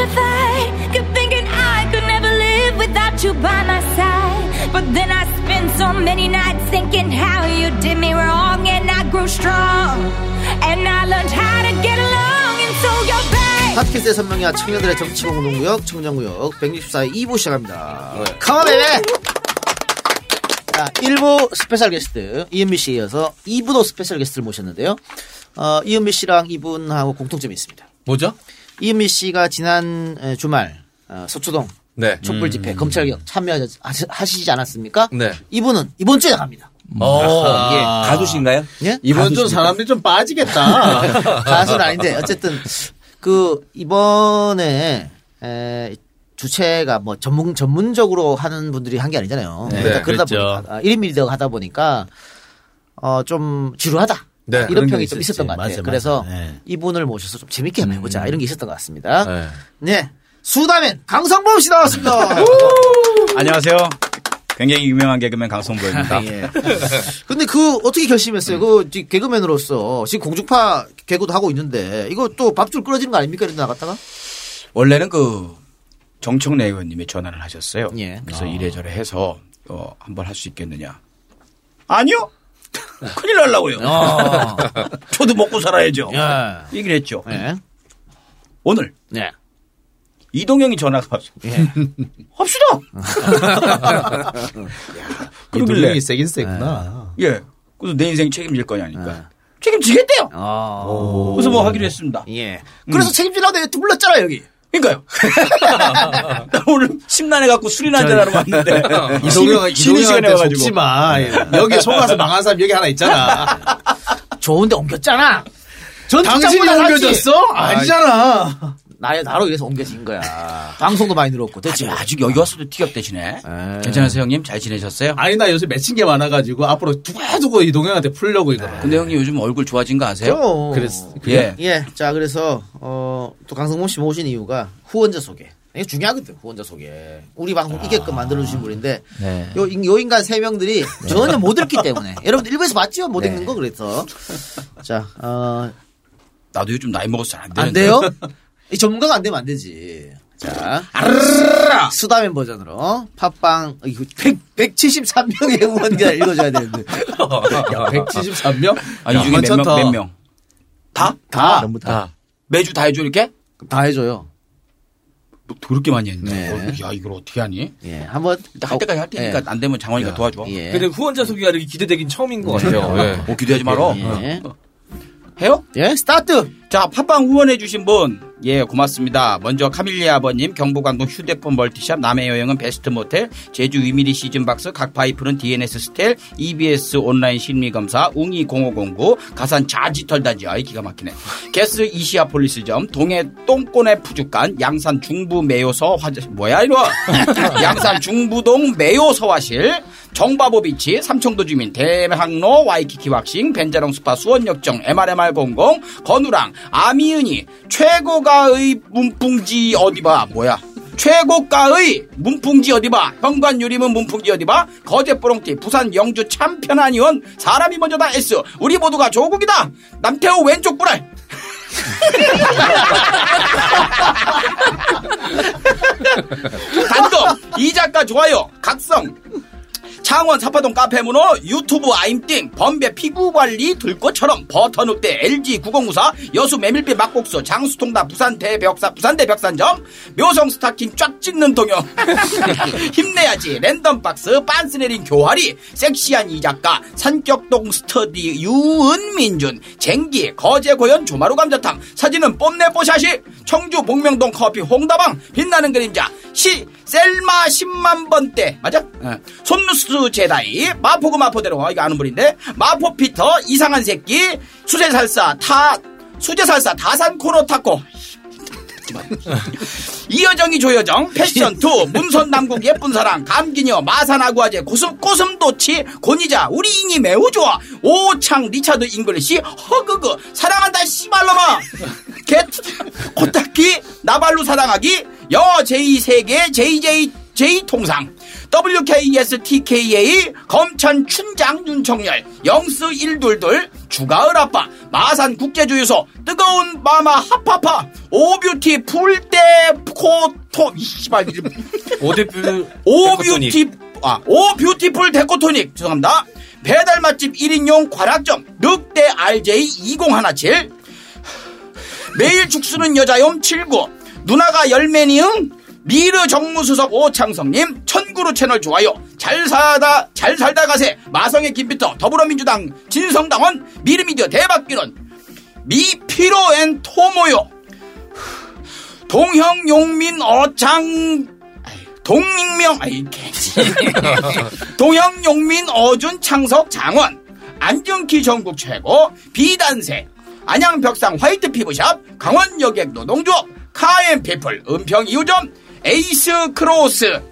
petrified. Kept thinking I could never live without you by my side. But then I spent so many nights thinking how you did me wrong, and I grew strong. And I learned how to get along, and so you're back. 팟캐스트의 선명이와 청년들의 정치공동구역 청정구역 164회 2부 시작합니다. 컴온 베베! 자, 1부 스페셜 게스트 이은미 씨에 이어서 2부도 스페셜 게스트를 모셨는데요. 어, 이은미 씨랑 이분하고 공통점이 있습니다. 뭐죠? 이은미 씨가 지난 에, 주말 어, 서초동 네. 촛불 집회 검찰개혁 참여하시지 않았습니까? 네. 이분은 이번 주에 나갑니다. 어. 예. 가수신가요? 예? 이번 주 사람들이 좀 빠지겠다. 가수는 아닌데 어쨌든 그 이번에 에, 주체가 뭐 전문 전문적으로 하는 분들이 한 게 아니잖아요. 네, 그러니까 그러다 그렇죠. 보니까 1인 미리더 하다 보니까 어 좀 지루하다. 네, 이런 그런 게 평이 좀 있었지. 있었던 것 같아요. 맞아, 그래서 맞아. 네. 이분을 모셔서 좀 재밌게 한번 해보자 이런 게 있었던 것 같습니다. 네. 네. 수다맨 강성범 씨 나왔습니다. 안녕하세요. 굉장히 유명한 개그맨 강성보입니다. 예. 근데 그 어떻게 결심했어요? 그 지- 개그맨으로서 지금 공중파 개그도 하고 있는데 이거 또 밥줄 끊어지는 거 아닙니까? 이런 데 나갔다가? 원래는 그 정청래 의원님이 전화를 하셨어요. 예. 그래서 이래저래 해서 어, 한번 할 수 있겠느냐? 아니요. 큰일 날라고요. 어. 저도 먹고 살아야죠. 예. 얘기를 했죠. 네. 오늘 네. 이동영이 전화가 와서 예. 합시다. 그러길래 이동형이 세긴 세구나. 예. 그래서 내 인생 책임질 거냐니까 책임지겠대요. 어. 그래서 뭐 하기로 했습니다. 예. 그래서 책임지라고 내가 불렀잖아, 여기. 그러니까요. 나 오늘 심란해 갖고 술이나 한잔하러 왔는데 이동형, 쉬는 시간에 와가지고 마. 여기 속아서 망한 사람 여기 하나 있잖아. 좋은데 옮겼잖아. 전 당신이. 옮겨졌어? 아니잖아. 나의 나로 인해서 옮겨진 거야. 방송도 많이 늘었고, 됐지. 아직, 뭐. 아직 여기 왔어도 티격대시네. 괜찮으세요 형님? 잘 지내셨어요? 아니, 나 요새 맺힌 게 많아가지고 앞으로 두고두고 이동형한테 풀려고 이거. 근데 형님 요즘 얼굴 좋아진 거 아세요? 어. 그랬어. 예. 예. 자, 그래서, 어, 또 강성범 씨 모신 이유가 후원자 소개. 이게 중요하거든, 후원자 소개. 우리 방송 이게끔 만들어주신 분인데, 네. 요, 요 인간 세 명들이 전혀 못 읽기 때문에. 여러분들 일부에서 봤죠? 못 네. 읽는 거, 그래서. 자, 어, 나도 요즘 나이 먹어서 잘안안 되는데. 돼요? 이 전문가가 안 되면 안 되지. 자, 수다맨 버전으로 팟빵 이거 100, 173명의 후원자 읽어줘야 되는데 야, 173명? 아, 이 중에 몇 명, 몇 명? 다? 다, 너무 다. 매주 다 해줘 이렇게? 다 해줘요. 뭐 더럽게 많이 했네. 네. 어, 야 이걸 어떻게 하니? 예, 한번 일단 할 때까지 할 테니까 안 되면 장원이가 도와줘. 예. 근데 후원자 소개가 이렇게 기대되긴 처음인 것 같아요. 예. 뭐 기대하지 말어. 예. 해요? 예, 스타트. 자, 팟빵 후원해주신 분, 예, 고맙습니다. 먼저 카밀리아 아버님, 경북광동 휴대폰 멀티샵, 남해 여행은 베스트 모텔, 제주 위미리 시즌박스, 각 파이프는 DNS 스틸, EBS 온라인 심리검사, 웅이 0509, 가산 자지털 다지, 아이 기가 막히네. 게스 이시아폴리스점, 동해 똥꼬네 푸주간, 양산 중부 매요서 화장, 뭐야, 이거? 양산 중부동 매요서 화실, 정바보비치, 삼청도 주민, 대학로, 와이키키 왁싱, 벤자롱 스파, 수원역정, MRMR00, 건우랑, 아미은이, 최고가의 문풍지 어디 봐, 뭐야. 최고가의 문풍지 어디 봐? 현관 유림은 문풍지 어디 봐? 거제 뽀롱띠 부산 영주 참 편한 이원 사람이 먼저다 S. 우리 모두가 조국이다! 남태호 왼쪽 불알! 단독 이 작가 좋아요. 각성 창원 사파동 카페 문호 유튜브 아임띵 범배 피부관리 들꽃처럼 버터늑대 LG 9094 여수 메밀빛 막국수 장수통닭 부산 대 벽사 부산 대 벽산점 묘성 스타킹 쫙 찍는 동영. 힘내야지. 랜덤박스 빤스 내린 교활이 섹시한 이 작가 산격동 스터디 유은민준 쟁기 거제고현 조마루 감자탕 사진은 뽐내 뽀샤시 청주 복명동 커피 홍다방 빛나는 그림자 시 셀마 10만 번대 맞아? 어. 손누스 제다이 마포구 마포대로 어, 이거 아는 분인데 마포 피터 이상한 새끼 수제살사 타 수제살사 다산 코너 타코 이여정이 조여정 패션 투 문선 남국 예쁜 사랑 감기녀 마산아구아재 고슴 꼬슴도치 고니자 우리 인이 매우 좋아. 오창 리차드 잉글리시 허그그 사랑한다 씨발놈아. 겟 코타키 나발루 사랑하기 여 제이 세계 JJ 제이 통상 WKSTKA 검천 춘장 윤청열 영스 122 주가을 아빠 마산 국제주유소 뜨거운 마마 하파파 오뷰티 풀떼 코토 이씨발 오대뷰 오뷰티 아 오뷰티풀 데코토닉. 죄송합니다. 배달 맛집 1인용 관악점 늑대 RJ 2017 매일 죽수는 여자용 79 누나가 열매니응 미르 정무수석 오창성님 천구루 채널 좋아요. 잘 살다 잘 살다 가세. 마성의 김피터 더불어민주당 진성당원 미르미디어 대박기론. 미피로 앤 토모요. 동형용민 어장 동익명 아이 개지. 동형용민 어준 창석 장원. 안정키 전국 최고 비단세. 안양 벽상 화이트 피부샵 강원 여객 노동조업 카앤피플 은평 이호점 에이스 크로스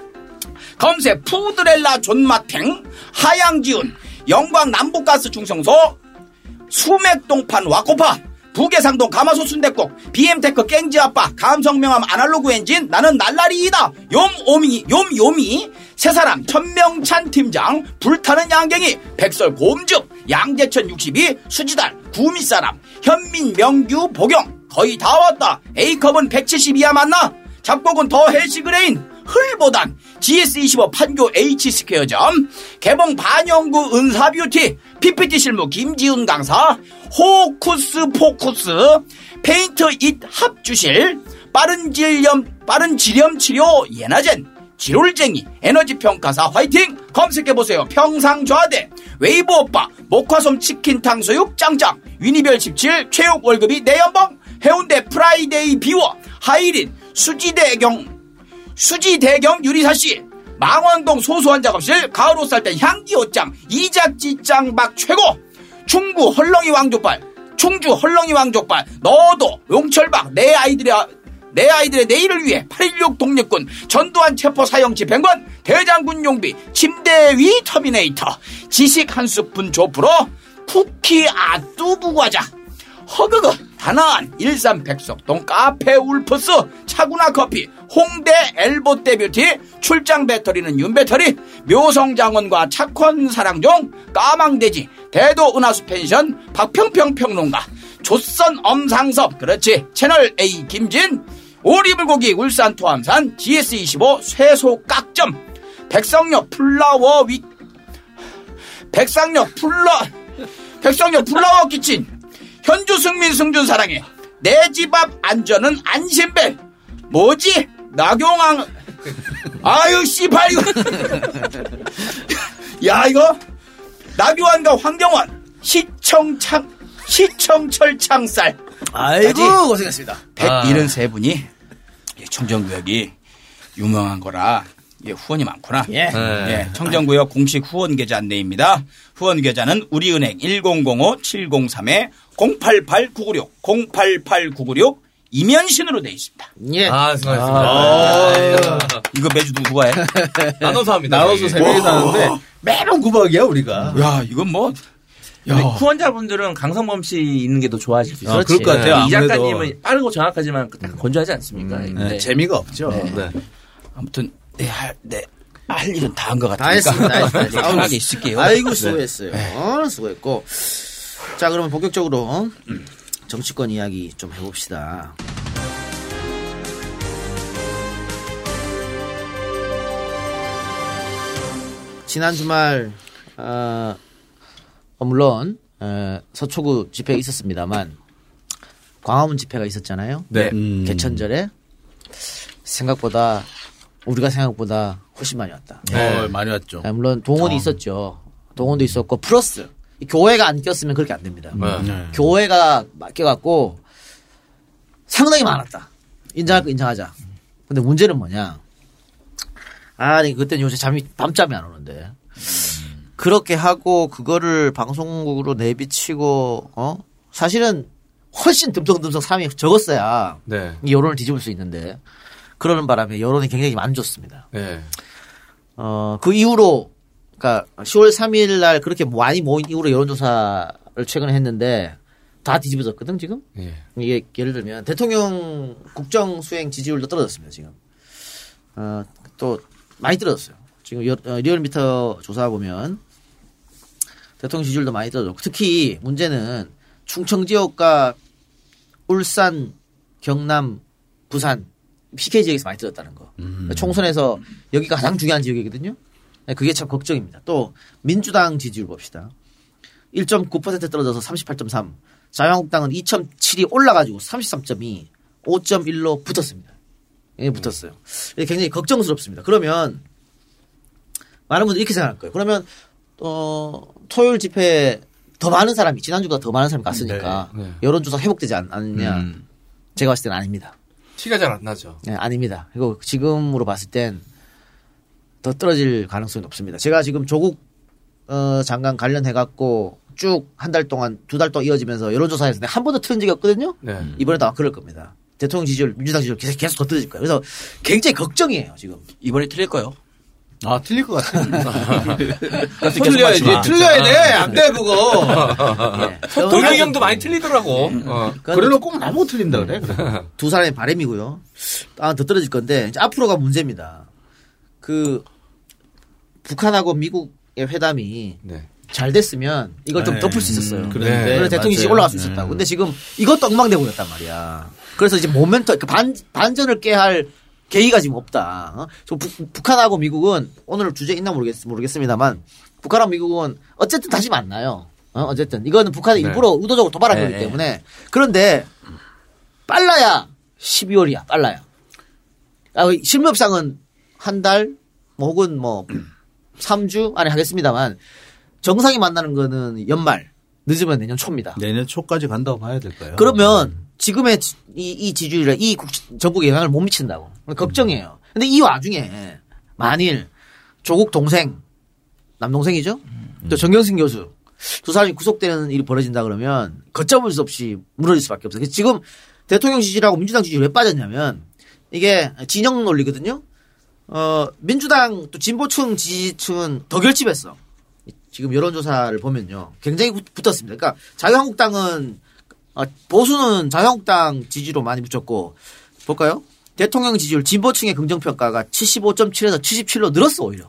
검색 푸드렐라 존마탱 하양지운 영광 남북가스 중성소 수맥동판 와코파 부계상동 가마솥 순대국 BM테크 깽지아빠 감성명함 아날로그 엔진 나는 날라리이다. 욤오미 욤요미. 새사람 천명찬 팀장 불타는 양갱이 백설 곰죽 양재천 62 수지달 구미사람 현민 명규 복영 거의 다 왔다. A컵은 172야 맞나 작곡은 더 헬시그레인 흘보단 GS25 판교 H스퀘어점 개봉 반영구 은사뷰티 PPT 실무 김지훈 강사 호쿠스 포쿠스 페인트 잇 합주실 빠른 질염 빠른 지렴 치료 예나젠 지롤쟁이 에너지평가사 화이팅! 검색해보세요. 평상좌대. 웨이브 오빠 목화솜 치킨 탕수육 짱짱. 위니별 17 최욱 월급이 내 연봉. 해운대 프라이데이 비워. 하이린 수지대경 수지대경 유리사씨 망원동 소소한 작업실 가을 옷살때 향기 옷장 이작지장 막 최고. 충구 헐렁이 왕족발 충주 헐렁이 왕족발 너도 용철박 내 아이들의 내 아이들의 내일을 위해 816 독립군 전두환 체포 사형치 100원 대장군 용비 침대 위 터미네이터 지식 한 스푼 조프로 쿠키 아뚜부 과자 허그그 단아한 일산 백석동 카페 울프스 차구나 커피 홍대 엘보떼 뷰티 출장 배터리는 윤배터리 묘성장원과 착원 사랑종 까망돼지 대도 은하수 펜션 박평평 평론가 조선 엄상섭. 그렇지. 채널 A 김진 오리불고기 울산 토암산 GS25 쇠소 깍점 백성역 플라워 위 백상역 플라 백성역 플라워 키친 현주 승민 승준 사랑해 내 집 앞 안전은 안심벨. 뭐지? 나경왕 아유 씨발 이거. 야 이거? 나경원과 황경원. 시청창 시청철창살. 아이고 고생했습니다. 173분이 청정구역이 유명한 거라 이게 후원이 많구나. 예. 예, 청정구역 공식 후원 계좌 안내입니다. 후원 계좌는 우리은행 1005-703-088996 088996 이면신으로 되어 있습니다. 예. 아, 수고하셨습니다. 이거 매주 누구가 해? 나눠서 합니다. 나눠서. 세 명이 사는데 매번 구박이야 우리가. 야, 이건 뭐 근데 후원자분들은 강성범 씨 있는 게 더 좋아하실 수 있어요. 아, 그럴 것 같아요. 이. 작가님은 빠르고 정확하지만 건조하지 않습니까? 네, 네. 재미가 없죠. 네. 아무튼 내할내할 일은 다 한것다 같으니까 했습니다. 다 했습니다. 네, 편하게 있을게요. 아이고 수고했어요. 어, 수고했고. 자 그러면 본격적으로 정치권 이야기 좀 해봅시다. 지난 주말 어, 어, 물론 어, 서초구 집회 있었습니다만 광화문 집회가 있었잖아요. 네. 음. 개천절에 생각보다 우리가 생각보다 훨씬 많이 왔다. 어, 많이 왔죠. 아, 물론 동원이 있었죠. 동원도 있었고 플러스 이 교회가 안 꼈으면 그렇게 안 됩니다. 네. 교회가 맡겨갖고 상당히 많았다. 인정할 거 인정하자. 근데 문제는 뭐냐? 아니 그때는 요새 잠이 밤잠이 안 오는데 그렇게 하고 그거를 방송국으로 내비치고 어 사실은 훨씬 듬성듬성 사람이 적었어야 네. 이 여론을 뒤집을 수 있는데 그러는 바람에 여론이 굉장히 안 좋습니다. 네. 어, 그 이후로, 그니까 10월 3일 날 그렇게 많이 모인 이후로 여론조사를 최근에 했는데 다 뒤집어졌거든, 지금? 예. 이게 예를 들면 대통령 국정 수행 지지율도 떨어졌습니다, 지금. 어, 또 많이 떨어졌어요. 지금 여- 어, 리얼미터 조사 보면 대통령 지지율도 많이 떨어졌고 특히 문제는 충청 지역과 울산, 경남, 부산 PK 지역에서 많이 떨어졌다는 거. 총선에서 여기가 가장 중요한 지역이거든요. 네, 그게 참 걱정입니다. 또 민주당 지지율 봅시다. 1.9% 떨어져서 38.3. 자유한국당은 2.7이 올라가지고 33.2, 5.1로 붙었습니다. 예, 붙었어요. 이게 굉장히 걱정스럽습니다. 그러면 많은 분들이 이렇게 생각할 거예요. 그러면 어 토요일 집회 더 많은 사람이 지난주보다 더 많은 사람이 갔으니까 네, 네. 여론조사 회복되지 않, 않느냐? 음. 제가 봤을 때는 아닙니다. 티가 잘 안 나죠. 네, 아닙니다. 그리고 지금으로 봤을 땐 더 떨어질 가능성이 높습니다. 제가 지금 조국 어, 장관 관련해 갖고 쭉 한 달 동안 두 달 동안 이어지면서 여론조사에서 한 번도 틀린 적이 없거든요. 네. 이번에도 아마 그럴 겁니다. 대통령 지지율, 민주당 지지율 계속, 계속 더 떨어질 거예요. 그래서 굉장히 걱정이에요, 지금. 이번에 틀릴 거요. 아, 틀릴 것 같아. 계속 틀려야지. 마. 틀려야 돼. 안 돼, 그거. 예. 동영이 형도 많이 틀리더라고. 어. 그래놓고 꼭 나보고 틀린다 그래. 그래. 두 사람의 바람이고요. 아, 더 떨어질 건데, 이제 앞으로가 문제입니다. 그, 북한하고 미국의 회담이 네. 잘 됐으면 이걸 좀 네. 덮을 수 있었어요. 음, 그런데 그래서 대통령이. 올라갈 수 네. 있었다고. 근데 지금 이것도 엉망되고 있단 말이야. 그래서 이제 모멘터, 그 반, 반전을 깨할 계기가 지금 없다. 어? 저 북, 북한하고 미국은 오늘 주제 있나 모르겠, 모르겠습니다만 북한하고 미국은 어쨌든 다시 만나요. 어? 어쨌든 이거는 북한이 네. 일부러 의도적으로 도발한 네, 거기 네. 때문에 그런데 빨라야 12월이야. 빨라야. 아, 실무협상은 한 달, 뭐 혹은 뭐 3주 안에 하겠습니다만 정상이 만나는 거는 연말, 늦으면 내년 초입니다. 내년 초까지 간다고 봐야 될까요? 그러면 지금의 지- 이, 이 지지율에 이 국- 전국에 영향을 못 미친다고. 걱정이에요. 근데 이 와중에 만일 조국 동생, 남동생이죠? 또 정경심 교수 두 사람이 구속되는 일이 벌어진다 그러면 걷잡을 수 없이 무너질 수밖에 없어요. 지금 대통령 지지율하고 민주당 지지율이 왜 빠졌냐면 이게 진영 논리거든요. 어, 민주당 또 진보층 지지층은 더 결집했어. 지금 여론조사를 보면요. 굉장히 붙- 붙었습니다. 그러니까 자유한국당은 어, 보수는 자유한국당 지지로 많이 붙였고 볼까요? 대통령 지지율 진보층의 긍정평가가 75.7에서 77로 늘었어 오히려.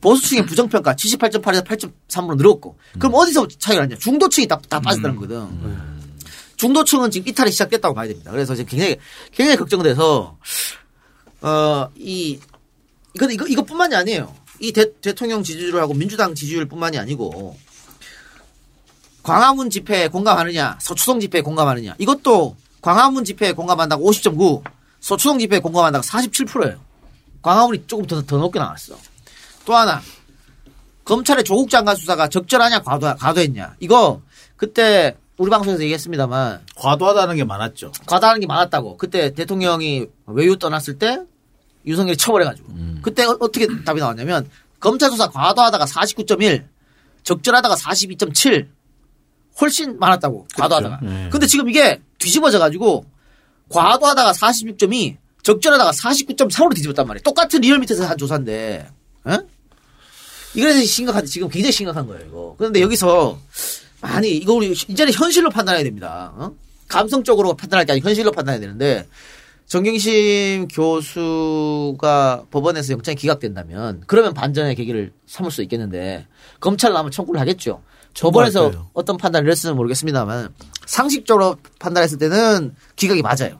보수층의 부정평가 78.8에서 8.3으로 늘었고. 그럼 어디서 차이가 났냐? 중도층이 다, 다 빠졌다는 거거든. 중도층은 지금 이탈이 시작됐다고 봐야 됩니다. 그래서 지금 굉장히 굉장히 걱정돼서 어이 이거 이거 이것뿐만이 아니에요. 이 대, 대통령 지지율하고 민주당 지지율뿐만이 아니고 광화문 집회에 공감하느냐, 서초동 집회에 공감하느냐. 이것도 광화문 집회에 공감한다고 50.9, 서초동 집회에 공감한다고 47%예요. 광화문이 조금 더, 더 높게 나왔어. 또 하나, 검찰의 조국 장관 수사가 적절하냐, 과도, 과도했냐. 이거 그때 우리 방송에서 얘기했습니다만 과도하다는 게 많았죠. 과다한 게 많았다고. 그때 대통령이 외유 떠났을 때 윤석열이 처벌해가지고. 그때 어, 떻게 답이 나왔냐면 검찰 수사 과도하다가 49.1, 적절하다가 42.7, 훨씬 많았다고. 과도하다가. 네. 근데 지금 이게 뒤집어져 가지고 과도하다가 46.2, 적절하다가 49.3으로 뒤집었단 말이에요. 똑같은 리얼미터에서 한 조사인데, 어? 이거에서 심각한, 지금 굉장히 심각한 거예요, 이거. 그런데 여기서 많이, 이거 우리 이제는 현실로 판단해야 됩니다. 어? 감성적으로 판단할 게 아니고 현실로 판단해야 되는데, 정경심 교수가 법원에서 영장이 기각된다면, 그러면 반전의 계기를 삼을 수 있겠는데, 검찰 나면 청구를 하겠죠. 청구할 거예요. 어떤 판단을 했을지는 모르겠습니다만, 상식적으로 판단했을 때는 기각이 맞아요.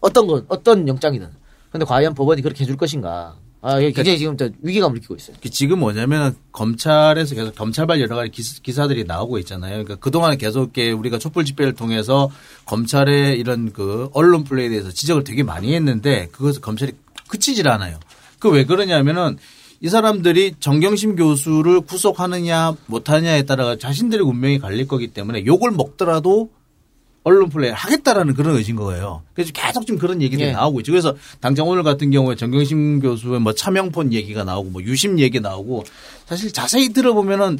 어떤 건, 어떤 영장이든. 근데 과연 법원이 그렇게 해줄 것인가. 아, 이게 굉장히 지금 저 위기감을 느끼고 있어요. 그 지금 뭐냐면 검찰에서 계속 검찰발 여러 가지 기사, 들이 나오고 있잖아요. 그러니까 그동안 계속 우리가 촛불 집회를 통해서 검찰의 이런 그 언론 플레이에 대해서 지적을 되게 많이 했는데 그것을 검찰이 그치질 않아요. 그 왜 그러냐면은 이 사람들이 정경심 교수를 구속하느냐 못하느냐에 따라 자신들의 운명이 갈릴 거기 때문에 욕을 먹더라도 언론 플레이를 하겠다라는 그런 의지인 거예요. 그래서 계속 지금 그런 얘기들이 예. 나오고 있죠. 그래서 당장 오늘 같은 경우에 정경심 교수의 뭐 차명폰 얘기가 나오고 뭐 유심 얘기 나오고 사실 자세히 들어보면은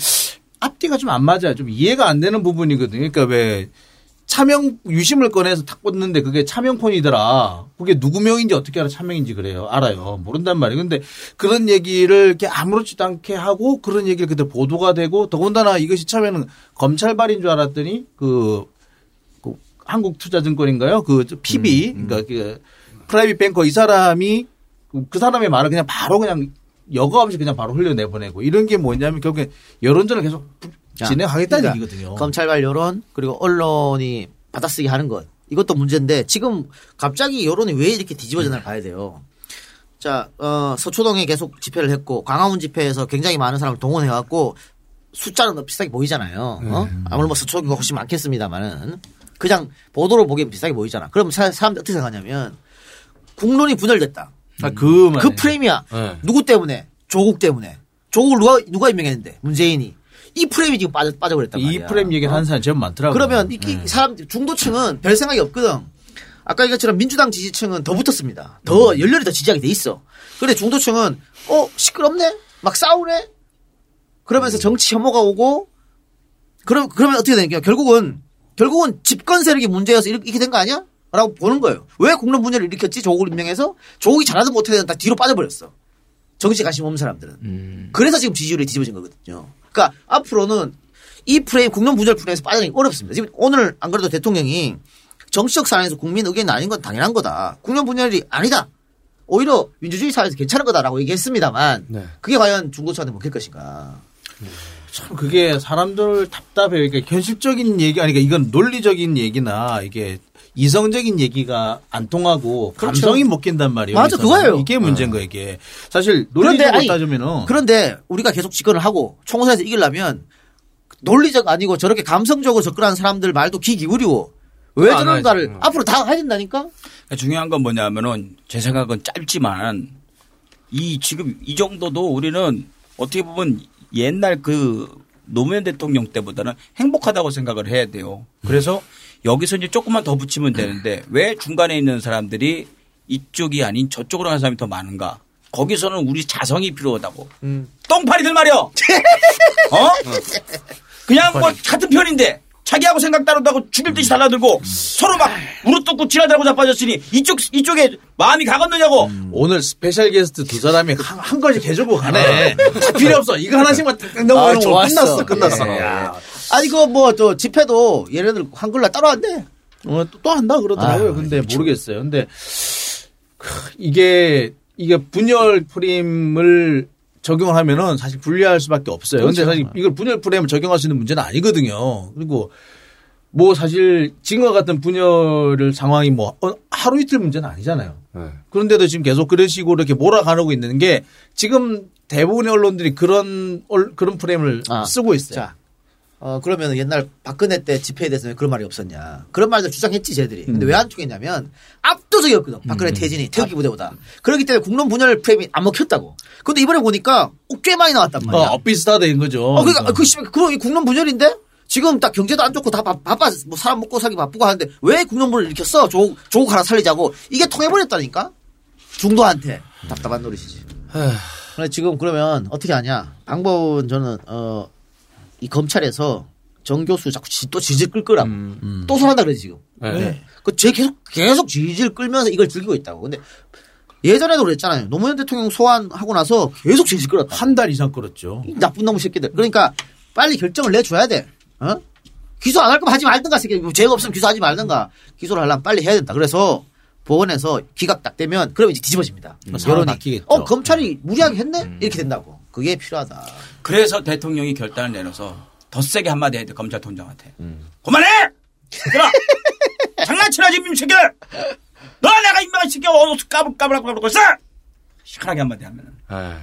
앞뒤가 좀 안 맞아요. 좀 이해가 안 되는 부분이거든요. 그러니까 왜 차명 유심을 꺼내서 탁 꽂는데 그게 차명폰이더라. 그게 누구 명인지 어떻게 알아 차명인지 그래요. 알아요. 모른단 말이에요. 근데 그런 얘기를 이렇게 아무렇지도 않게 하고 그런 얘기를 그때 보도가 되고 더군다나 이것이 처음에는 검찰발인 줄 알았더니 그, 그 한국투자증권인가요? 그 PB 그러니까 그 프라이빗 뱅커 이 사람이 그- 그 사람의 말을 그냥 바로 그냥 여과 없이 그냥 바로 흘려내보내고 이런 게 뭐냐면 결국에 여론전을 계속 자, 진행하겠다는 그러니까 얘기거든요. 검찰 발 여론 그리고 언론이 받아쓰기 하는 것 이것도 문제인데 지금 갑자기 여론이 왜 이렇게 뒤집어졌나 봐야 돼요. 자, 어, 서초동에 계속 집회를 했고 광화문 집회에서 굉장히 많은 사람을 동원해 갖고 숫자는 비슷하게 보이잖아요. 어? 아무리 뭐 서초동이 훨씬 많겠습니다만은 그냥 보도로 보기엔 비슷하게 보이잖아. 그럼 사, 사람들이 어떻게 생각하냐면 국론이 분열됐다. 아, 그, 그 프레임이야. 네. 누구 때문에? 조국 때문에. 조국을 누가 누가 임명했는데? 문재인이. 이 프레임이 지금 빠져 빠져버렸단 말이야. 이 프레임 얘기를 어? 하는 사람이 제법 많더라고요. 그러면 이, 이 네. 사람 중도층은 별 생각이 없거든. 아까 이것처럼 민주당 지지층은 더 붙었습니다. 더 음. 열렬히 더 지지하게 돼 있어. 근데 중도층은 어 시끄럽네, 막 싸우네. 음. 그러면서 정치 혐오가 오고 그럼 그러면 어떻게 되냐? 결국은 결국은 집권 세력이 문제여서 이렇게, 이렇게 된 거 아니야? 라고 보는 거예요. 왜 공론 분열을 일으켰지? 조국을 임명해서 조국이 잘하든 못하든 다 뒤로 빠져버렸어. 정치 관심 없는 사람들은. 그래서 지금 지지율이 뒤집어진 거거든요. 그러니까 앞으로는 이 프레임, 국론 분열 프레임에서 빠져나기 어렵습니다. 지금 오늘 안 그래도 대통령이 정치적 사안에서 국민 의견이 아닌 건 당연한 거다. 국론 분열이 아니다. 오히려 민주주의 사회에서 괜찮은 거다라고 얘기했습니다만 네. 그게 과연 중도층한테 먹힐 것인가. 참 그게 사람들 답답해요. 그러니까 현실적인 얘기, 아니, 그러니까 이건 논리적인 얘기나 이게 이성적인 얘기가 안 통하고 그렇죠. 감성이 못 낀단 말이에요. 맞아. 그거예요. 이게 문제인 거예요, 이게. 사실 논리적으로 아니, 따지면은. 그런데 우리가 계속 집권을 하고 총선에서 이기려면 논리적 아니고 저렇게 감성적으로 접근하는 사람들 말도 귀 기울이고 왜안 저런가를. 응. 앞으로 다 해야 된다니까? 그러니까 중요한 건 뭐냐면은 제 생각은 짧지만 이 지금 이 정도도 우리는 어떻게 보면 옛날 그 노무현 대통령 때보다는 행복하다고 생각을 해야 돼요. 그래서 여기서 이제 조금만 더 붙이면 되는데 왜 중간에 있는 사람들이 이쪽이 아닌 저쪽으로 가는 사람이 더 많은가? 거기서는 우리 자성이 필요하다고. 똥파리들 말이야. 어? 그냥 뭐 같은 편인데 자기하고 생각 다르다고 죽일 듯이 달라들고 서로 막 무릎 지나다고 자빠졌으니 이쪽 이쪽에 마음이 가겠느냐고. 오늘 special guest 두 사람이 한, 한 걸씩 해주고 가네. 다 필요 없어. 이거 하나씩만 딱 넘어가는 아, 거 좋았어. 끝났어, 끝났어. 예. 야. 아니 그 뭐 또 집회도 얘네들 한글날 따로 한대. 어, 또, 또 한다 그러더라고요. 아, 근데 모르겠어요. 근데 크, 이게 이게 분열 프레임을 적용을 하면은 사실 불리할 수밖에 없어요. 근데 그렇죠. 사실 이걸 분열 프레임을 적용할 수 있는 문제는 아니거든요. 그리고 뭐 사실 지금과 같은 분열을 상황이 뭐 어, 하루 이틀 문제는 아니잖아요. 네. 그런데도 지금 계속 그런 식으로 이렇게 몰아가고 있는 게 지금 대부분의 언론들이 그런 얼- 그런 프레임을 아, 쓰고 있어요. 자, 어 그러면 옛날 박근혜 때 집회에 대해서 왜 그런 말이 없었냐? 그런 말들 주장했지 쟤들이. 근데 왜안 통했냐면 압도적이었거든. 박근혜 태진이 태극기 부대보다. 그렇기 때문에 국론 분열 프레임이 안 먹혔다고. 근데 이번에 보니까 어, 꽤 많이 나왔단 말이야. 어, 엇비슷하다는 거죠. 어, 그러니까 그 씨, 그럼 이 국론 분열인데 지금 딱 경제도 안 좋고 다 바, 바빠 뭐 사람 먹고 살기 바쁘고 하는데 왜 국론 분열 일으켰어? 조국 조국 하나 살리자고 이게 통해버렸다니까 중도한테 답답한 노릇이지. 근데 지금 그러면 어떻게 하냐? 방법은 저는 어 이 검찰에서 정 교수 자꾸 지- 또 질질 끌 거라고 또 손한다 그러지 지금. 네. 그쟤 계속 계속 질질 끌면서 이걸 즐기고 있다고. 근데 예전에도 그랬잖아요. 노무현 대통령 소환하고 나서 계속 질질 끌었다. 한 달 이상 끌었죠. 이 나쁜 놈의 새끼들. 그러니까 빨리 결정을 내줘야 돼. 어? 기소 안 할 거면 하지 말든가 새끼. 뭐 죄가 없으면 기소하지 말든가. 기소를 하려면 빨리 해야 된다. 그래서 법원에서 기각 딱 되면 그러면 이제 뒤집어집니다. 상황 바뀌겠죠. 어 검찰이 무리하게 했네 이렇게 된다고. 그게 필요하다. 그래서 대통령이 결단을 내려서 더 세게 한마디 해야 돼 검찰총장한테. 그만해! 얘들아! 장난치나 지금 이 새끼들! 너 내가 임명한 새끼 어디서 까불까불까불 있어! 시원하게 한마디 하면은. 아,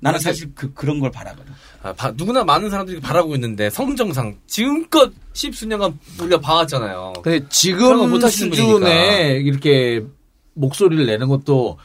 나는 사실 그, 그런 걸 바라거든. 아, 바- 누구나 많은 사람들이 바라고 있는데 성정상 지금껏 십수년간 우리가 봐왔잖아요. 근데 지금 수준에 이렇게 목소리를 내는 것도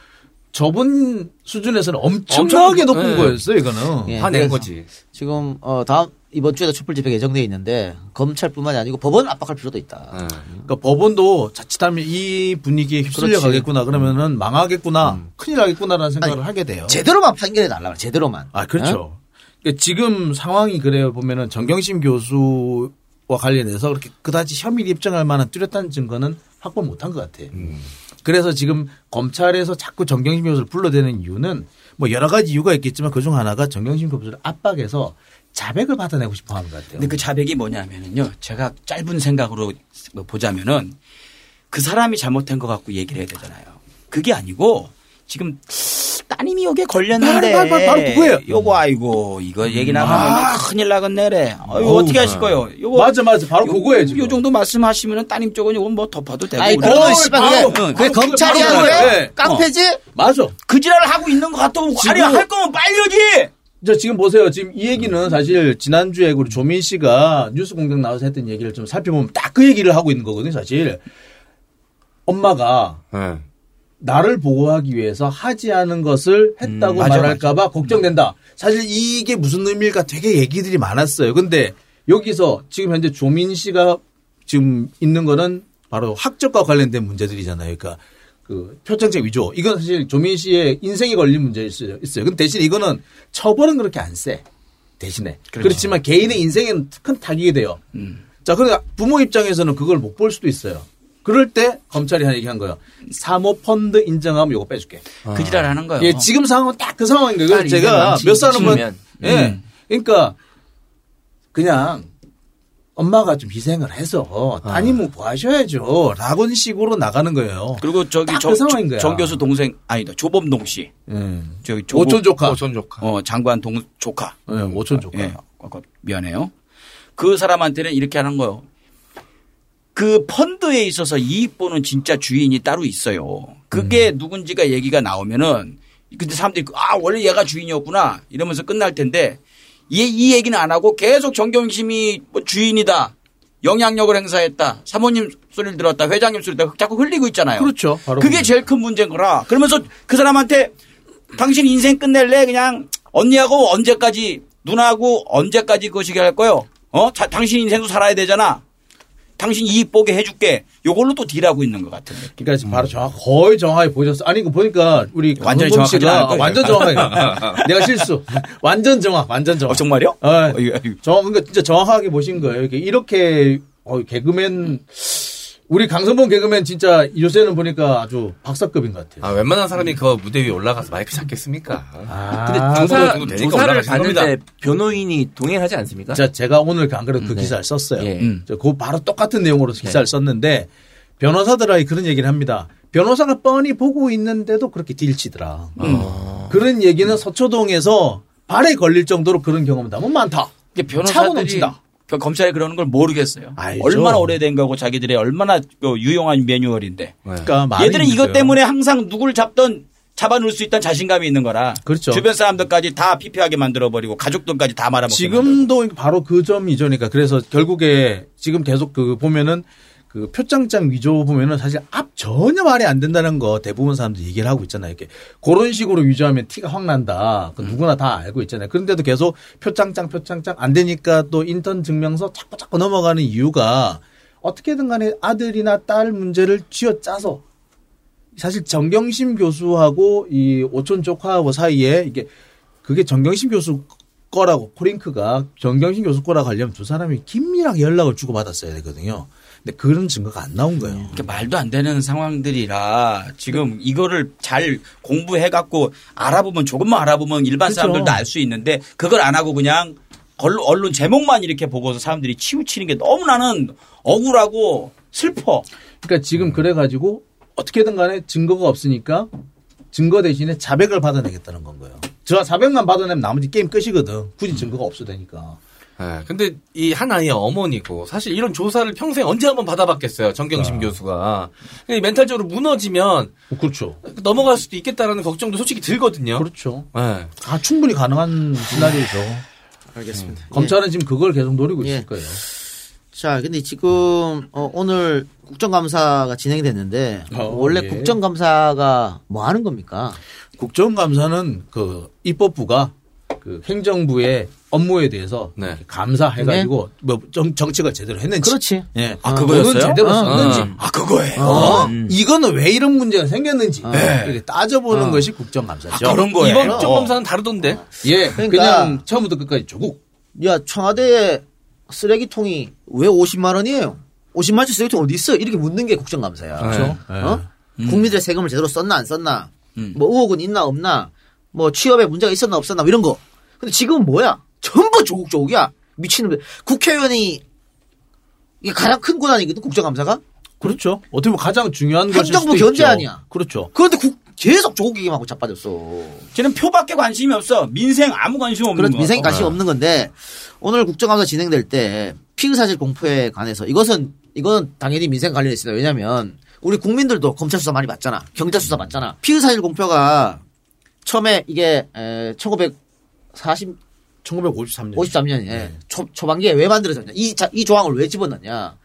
저번 수준에서는 엄청나게 엄청 높은 네. 거였어요, 이거는. 예, 화낸 거지. 지금 어 다음 이번 주에도 촛불 집회가 예정돼 있는데 검찰뿐만이 아니고 법원 압박할 필요도 있다. 네. 그러니까 법원도 자칫하면 이 분위기에 휩쓸려 그렇지. 가겠구나 그러면은 망하겠구나 큰일 나겠구나라는 생각을 하게 돼요. 제대로만 판결해 달라. 제대로만. 아 그렇죠. 그러니까 지금 상황이 그래요 보면은 정경심 교수와 관련해서 그렇게 그다지 혐의 입증할 만한 뚜렷한 증거는 확보 못한 것 같아요. 그래서 지금 검찰에서 자꾸 정경심 교수를 불러대는 이유는 뭐 여러 가지 이유가 있겠지만 그중 하나가 정경심 교수를 압박해서 자백을 받아내고 싶어 하는 것 같아요. 근데 그 자백이 뭐냐면은요. 제가 짧은 생각으로 뭐 보자면은 그 사람이 잘못한 것 갖고 얘기를 해야 되잖아요. 그게 아니고 지금 따님이 여기에 걸렸는데. 바로, 바로, 바로 그거예요. 요거 아이고 이거 얘기 나가면 큰일 나겠네래. 어, 이거 어떻게 하실 거예요? 요거 맞아, 맞아. 바로 요- 그거예요, 지금. 요 정도 말씀하시면은 따님 쪽은 이건 뭐 덮어도 되고. 그래. 그거는 어, 씨발, 바로, 그게, 검찰이 하는 네. 깡패지? 맞아. 그 지랄을 하고 있는 것 같다고 아니 할 거면 빨리 하지. 저 지금 보세요. 지금 이 얘기는 사실 지난주에 우리 조민 씨가 뉴스 공장 나와서 했던 얘기를 좀 살펴보면 딱 그 얘기를 하고 있는 거거든요, 사실. 엄마가 네. 나를 보호하기 위해서 하지 않은 것을 했다고 음, 맞아, 말할까봐 걱정된다. 사실 이게 무슨 의미일까 되게 얘기들이 많았어요. 근데 여기서 지금 현재 조민 씨가 지금 있는 거는 바로 학적과 관련된 문제들이잖아요. 그러니까 그 표창장 위조. 이건 사실 조민 씨의 인생이 걸린 문제일 수 있어요. 근데 대신 이거는 처벌은 그렇게 안 세. 대신에. 그렇지만 개인의 인생에는 큰 타격이 돼요. 자, 그러니까 부모 입장에서는 그걸 못 볼 수도 있어요. 그럴 때 검찰이 한 얘기 한 거예요. 사모펀드 인정하면 요거 빼줄게. 그 지랄 하는 거예요. 예, 지금 상황은 딱 그 상황인 거예요. 제가 몇살 한번 치면. 예. 음. 그러니까 그냥 엄마가 좀 희생을 해서 따님은 구하셔야죠. 라고 식으로 나가는 거예요. 그리고 저기 딱 정, 그. 정 교수 동생 아니다 조범동 씨 음. 저기 조범- 오촌 조카. 오촌 조카. 어 장관 동 조카 예, 오촌 조카. 예, 어, 어, 미안해요. 그 사람한테는 이렇게 하는 거요. 그 펀드에 있어서 이익 보는 진짜 주인이 따로 있어요. 그게 음. 누군지가 얘기가 나오면은 근데 사람들이 아 원래 얘가 주인이었구나 이러면서 끝날 텐데 이, 이 얘기는 안 하고 계속 정경심이 뭐 주인이다 영향력을 행사했다 사모님 소리를 들었다 회장님 소리를 들었다 자꾸 흘리고 있잖아요. 그렇죠. 바로 그게 그거죠. 제일 큰 문제인 거라. 그러면서 그 사람한테 당신 인생 끝낼래? 그냥 언니하고 언제까지 누나하고 언제까지 그것이 할 거요? 어? 자, 당신 인생도 살아야 되잖아. 당신 이익 보게 해줄게. 요걸로 또 딜하고 있는 것 같은 느낌. 그러니까 지금 바로 정확, 거의 정확하게 보셨어. 아니, 그 보니까 우리 완전히 강동범 정확하진 씨가. 완전 정확하게. 내가 실수. 완전 정확, 완전 정확. 어, 정말요? 어, 어, 이거, 이거. 정확, 그러니까 진짜 정확하게 보신 거예요. 이렇게, 이렇게, 어, 개그맨, 우리 강성범 개그맨 진짜 요새는 보니까 아주 박사급인 것 같아요. 아, 웬만한 사람이 그 무대 위에 올라가서 마이크 잡겠습니까? 아, 근데 그 조사, 조사를 겁니다. 변호인이 동행하지 않습니까? 자, 제가 오늘 안 그래도 그 네. 기사를 썼어요. 예. 음. 저 그거 바로 똑같은 내용으로 기사를 썼는데 변호사들이 그런 얘기를 합니다. 변호사가 뻔히 보고 있는데도 그렇게 딜치더라. 그런 얘기는 서초동에서 발에 걸릴 정도로 그런 경험이 너무 많다. 변호사들이 넘친다. 그 검찰이 그러는 걸 모르겠어요. 알죠. 얼마나 오래된 거고 자기들의 얼마나 그 유용한 매뉴얼인데. 그러니까 많이 얘들은 이것 있어요. 때문에 항상 누굴 잡던 잡아놓을 수 있다는 자신감이 있는 거라. 그렇죠. 주변 사람들까지 다 피폐하게 만들어버리고 가족들까지 다 말아먹게 지금도 바로 그 점이죠니까 그래서 결국에 지금 계속 그 보면은 그 표창장 위조 보면은 사실 앞 전혀 말이 안 된다는 거 대부분 사람들이 얘기를 하고 있잖아요. 이렇게 그런 식으로 위조하면 티가 확 난다. 그 누구나 다 알고 있잖아요. 그런데도 계속 표창장 표창장 안 되니까 또 인턴 증명서 자꾸 자꾸 넘어가는 이유가 어떻게든 간에 아들이나 딸 문제를 쥐어짜서 사실 정경심 교수하고 이 오촌 조카하고 사이에 이게 그게 정경심 교수 거라고 코링크가 정경심 교수 거라고 하려면 두 사람이 긴밀하게 연락을 주고 받았어야 되거든요. 근데 그런 증거가 안 나온 거예요. 이렇게 말도 안 되는 상황들이라 지금 이거를 잘 공부해갖고 알아보면 조금만 알아보면 일반 그렇죠. 사람들도 알 수 있는데 그걸 안 하고 그냥 언론, 언론 제목만 이렇게 보고서 사람들이 치우치는 게 너무 나는 억울하고 슬퍼. 그러니까 지금 그래가지고 어떻게든 간에 증거가 없으니까 증거 대신에 자백을 받아내겠다는 건 거예요. 저 자백만 받아내면 나머지 게임 끝이거든. 굳이 증거가 없어도 되니까. 예, 근데 이 한 아이의 어머니고 사실 이런 조사를 평생 언제 한번 받아봤겠어요 정경심 교수가 근데 멘탈적으로 무너지면 어, 그렇죠. 넘어갈 수도 있겠다라는 걱정도 솔직히 들거든요. 그렇죠. 예. 다 충분히 가능한 시나리오죠. 알겠습니다. 검찰은 지금 그걸 계속 노리고 예. 있을 거예요. 자, 근데 지금 어, 오늘 국정감사가 진행이 됐는데 어, 원래 예. 국정감사가 뭐 하는 겁니까? 국정감사는 그 입법부가 그 행정부의 업무에 대해서 네. 감사해가지고 뭐 정, 정책을 제대로 했는지, 그렇지. 예, 아, 그거였어요? 돈은 제대로 어, 썼는지, 어. 아 그거예요. 어? 이거는 왜 이런 문제가 생겼는지 네. 이렇게 따져보는 어. 것이 국정감사죠. 아, 그런 거예요. 이번 국정감사는 다르던데. 예, 그러니까- 그냥 처음부터 끝까지 조국. 야, 청와대 쓰레기통이 왜 50만 원이에요? 50만 원짜리 쓰레기통 어디 있어? 이렇게 묻는 게 국정감사야. 그렇죠. 어? 국민들의 세금을 제대로 썼나 안 썼나? 음. 뭐 의혹은 있나 없나? 뭐 취업에 문제가 있었나 없었나? 뭐 이런 거. 근데 지금은 뭐야? 전부 조국 조국이야. 미친놈들. 국회의원이 이게 가장 큰 권한이거든 국정감사가. 그렇죠. 어떻게 보면 가장 중요한 것일 행정부 수도 견제 있죠. 아니야. 그렇죠. 그런데 국 계속 조국 얘기하고 자빠졌어. 쟤는 표밖에 관심이 없어. 민생 아무 관심 없는 그런 거. 민생에 관심 어. 없는 건데 오늘 국정감사 진행될 때 피의 사실 공표에 관해서 이것은 이건 당연히 민생 관련했습니다. 왜냐하면 우리 국민들도 검찰 수사 많이 받잖아. 경찰 수사 받잖아. 피의 사실 공표가 처음에 이게 1940 1953년. 53년에 초, 초반기에 왜 만들어졌냐? 이, 자- 이 조항을 왜 집어넣냐?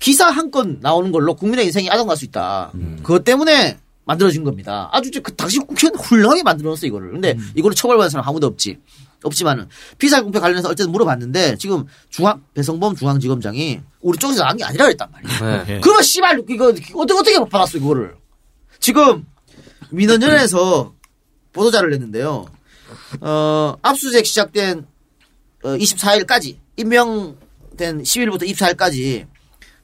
기사 한 건 나오는 걸로 국민의 인생이 아동갈 수 있다. 그것 때문에 만들어진 겁니다. 아주 그 당시 국회는 훌륭하게 만들어놨어 이거를. 근데 이거를 처벌받은 사람 아무도 없지. 없지만은 피살 공표 관련해서 어쨌든 물어봤는데 지금 중앙 배성범 중앙지검장이 우리 쪽에서 나간 게 아니라 그랬단 말이야. 네. 그러면 씨발 이거 어떻게 어떻게 못 받았어 이거를. 지금 민원연에서 보도자를 냈는데요. 어, 압수수색 시작된 어, 24일까지 임명된 10일부터 24일까지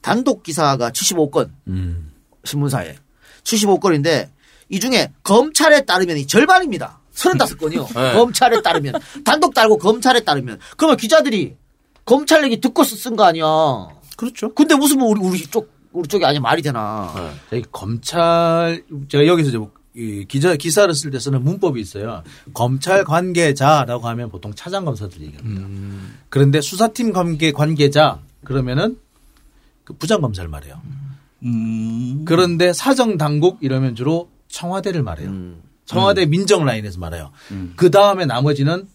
단독 기사가 75건 음. 신문사에 75건인데 이 중에 검찰에 따르면 이 절반입니다. 35건이요. 네. 검찰에 따르면 단독 달고 검찰에 따르면 그러면 기자들이 검찰 얘기 듣고 쓴 거 아니야. 그렇죠. 근데 무슨 뭐 우리 우리 쪽 우리 쪽이 아니 말이 되나. 저희 검찰 제가 여기서 이제 이 기자 기사를 쓸때 쓰는 문법이 있어요. 검찰 관계자라고 하면 보통 차장 검사들이 얘기합니다. 그런데 수사팀 관계 관계자 그러면은 그 부장 검사를 말해요. 음. 그런데 사정 당국 이러면 주로 청와대를 말해요. 청와대 민정 라인에서 말해요. 그 다음에 나머지는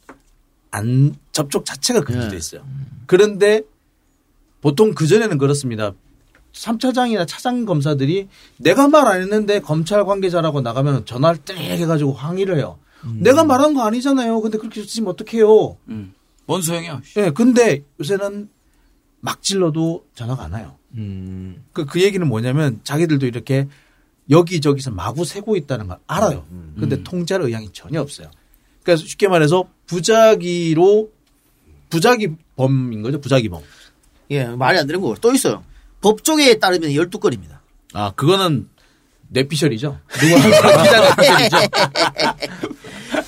안 접촉 자체가 금지돼 있어요. 그런데 보통 그 전에는 그렇습니다. 3차장이나 차장 검사들이 내가 말 안 했는데 검찰 관계자라고 나가면 전화를 땡 해가지고 항의를 해요. 내가 말한 거 아니잖아요. 근데 그렇게 쓰시면 어떡해요. 음. 뭔 소용이야? 예, 근데 요새는 막 질러도 전화가 안 와요. 그, 그 얘기는 뭐냐면 자기들도 이렇게 여기저기서 마구 세고 있다는 걸 알아요. 근데 통제할 의향이 전혀 없어요. 그래서 쉽게 말해서 부작위로 부작위 범인 거죠. 부작위 범. 예, 말이 안 되는 거 또 있어요. 법조계에 따르면 12건입니다. 아, 그거는 뇌피셜이죠. 누구 한 사람 기자 뇌피셜이죠.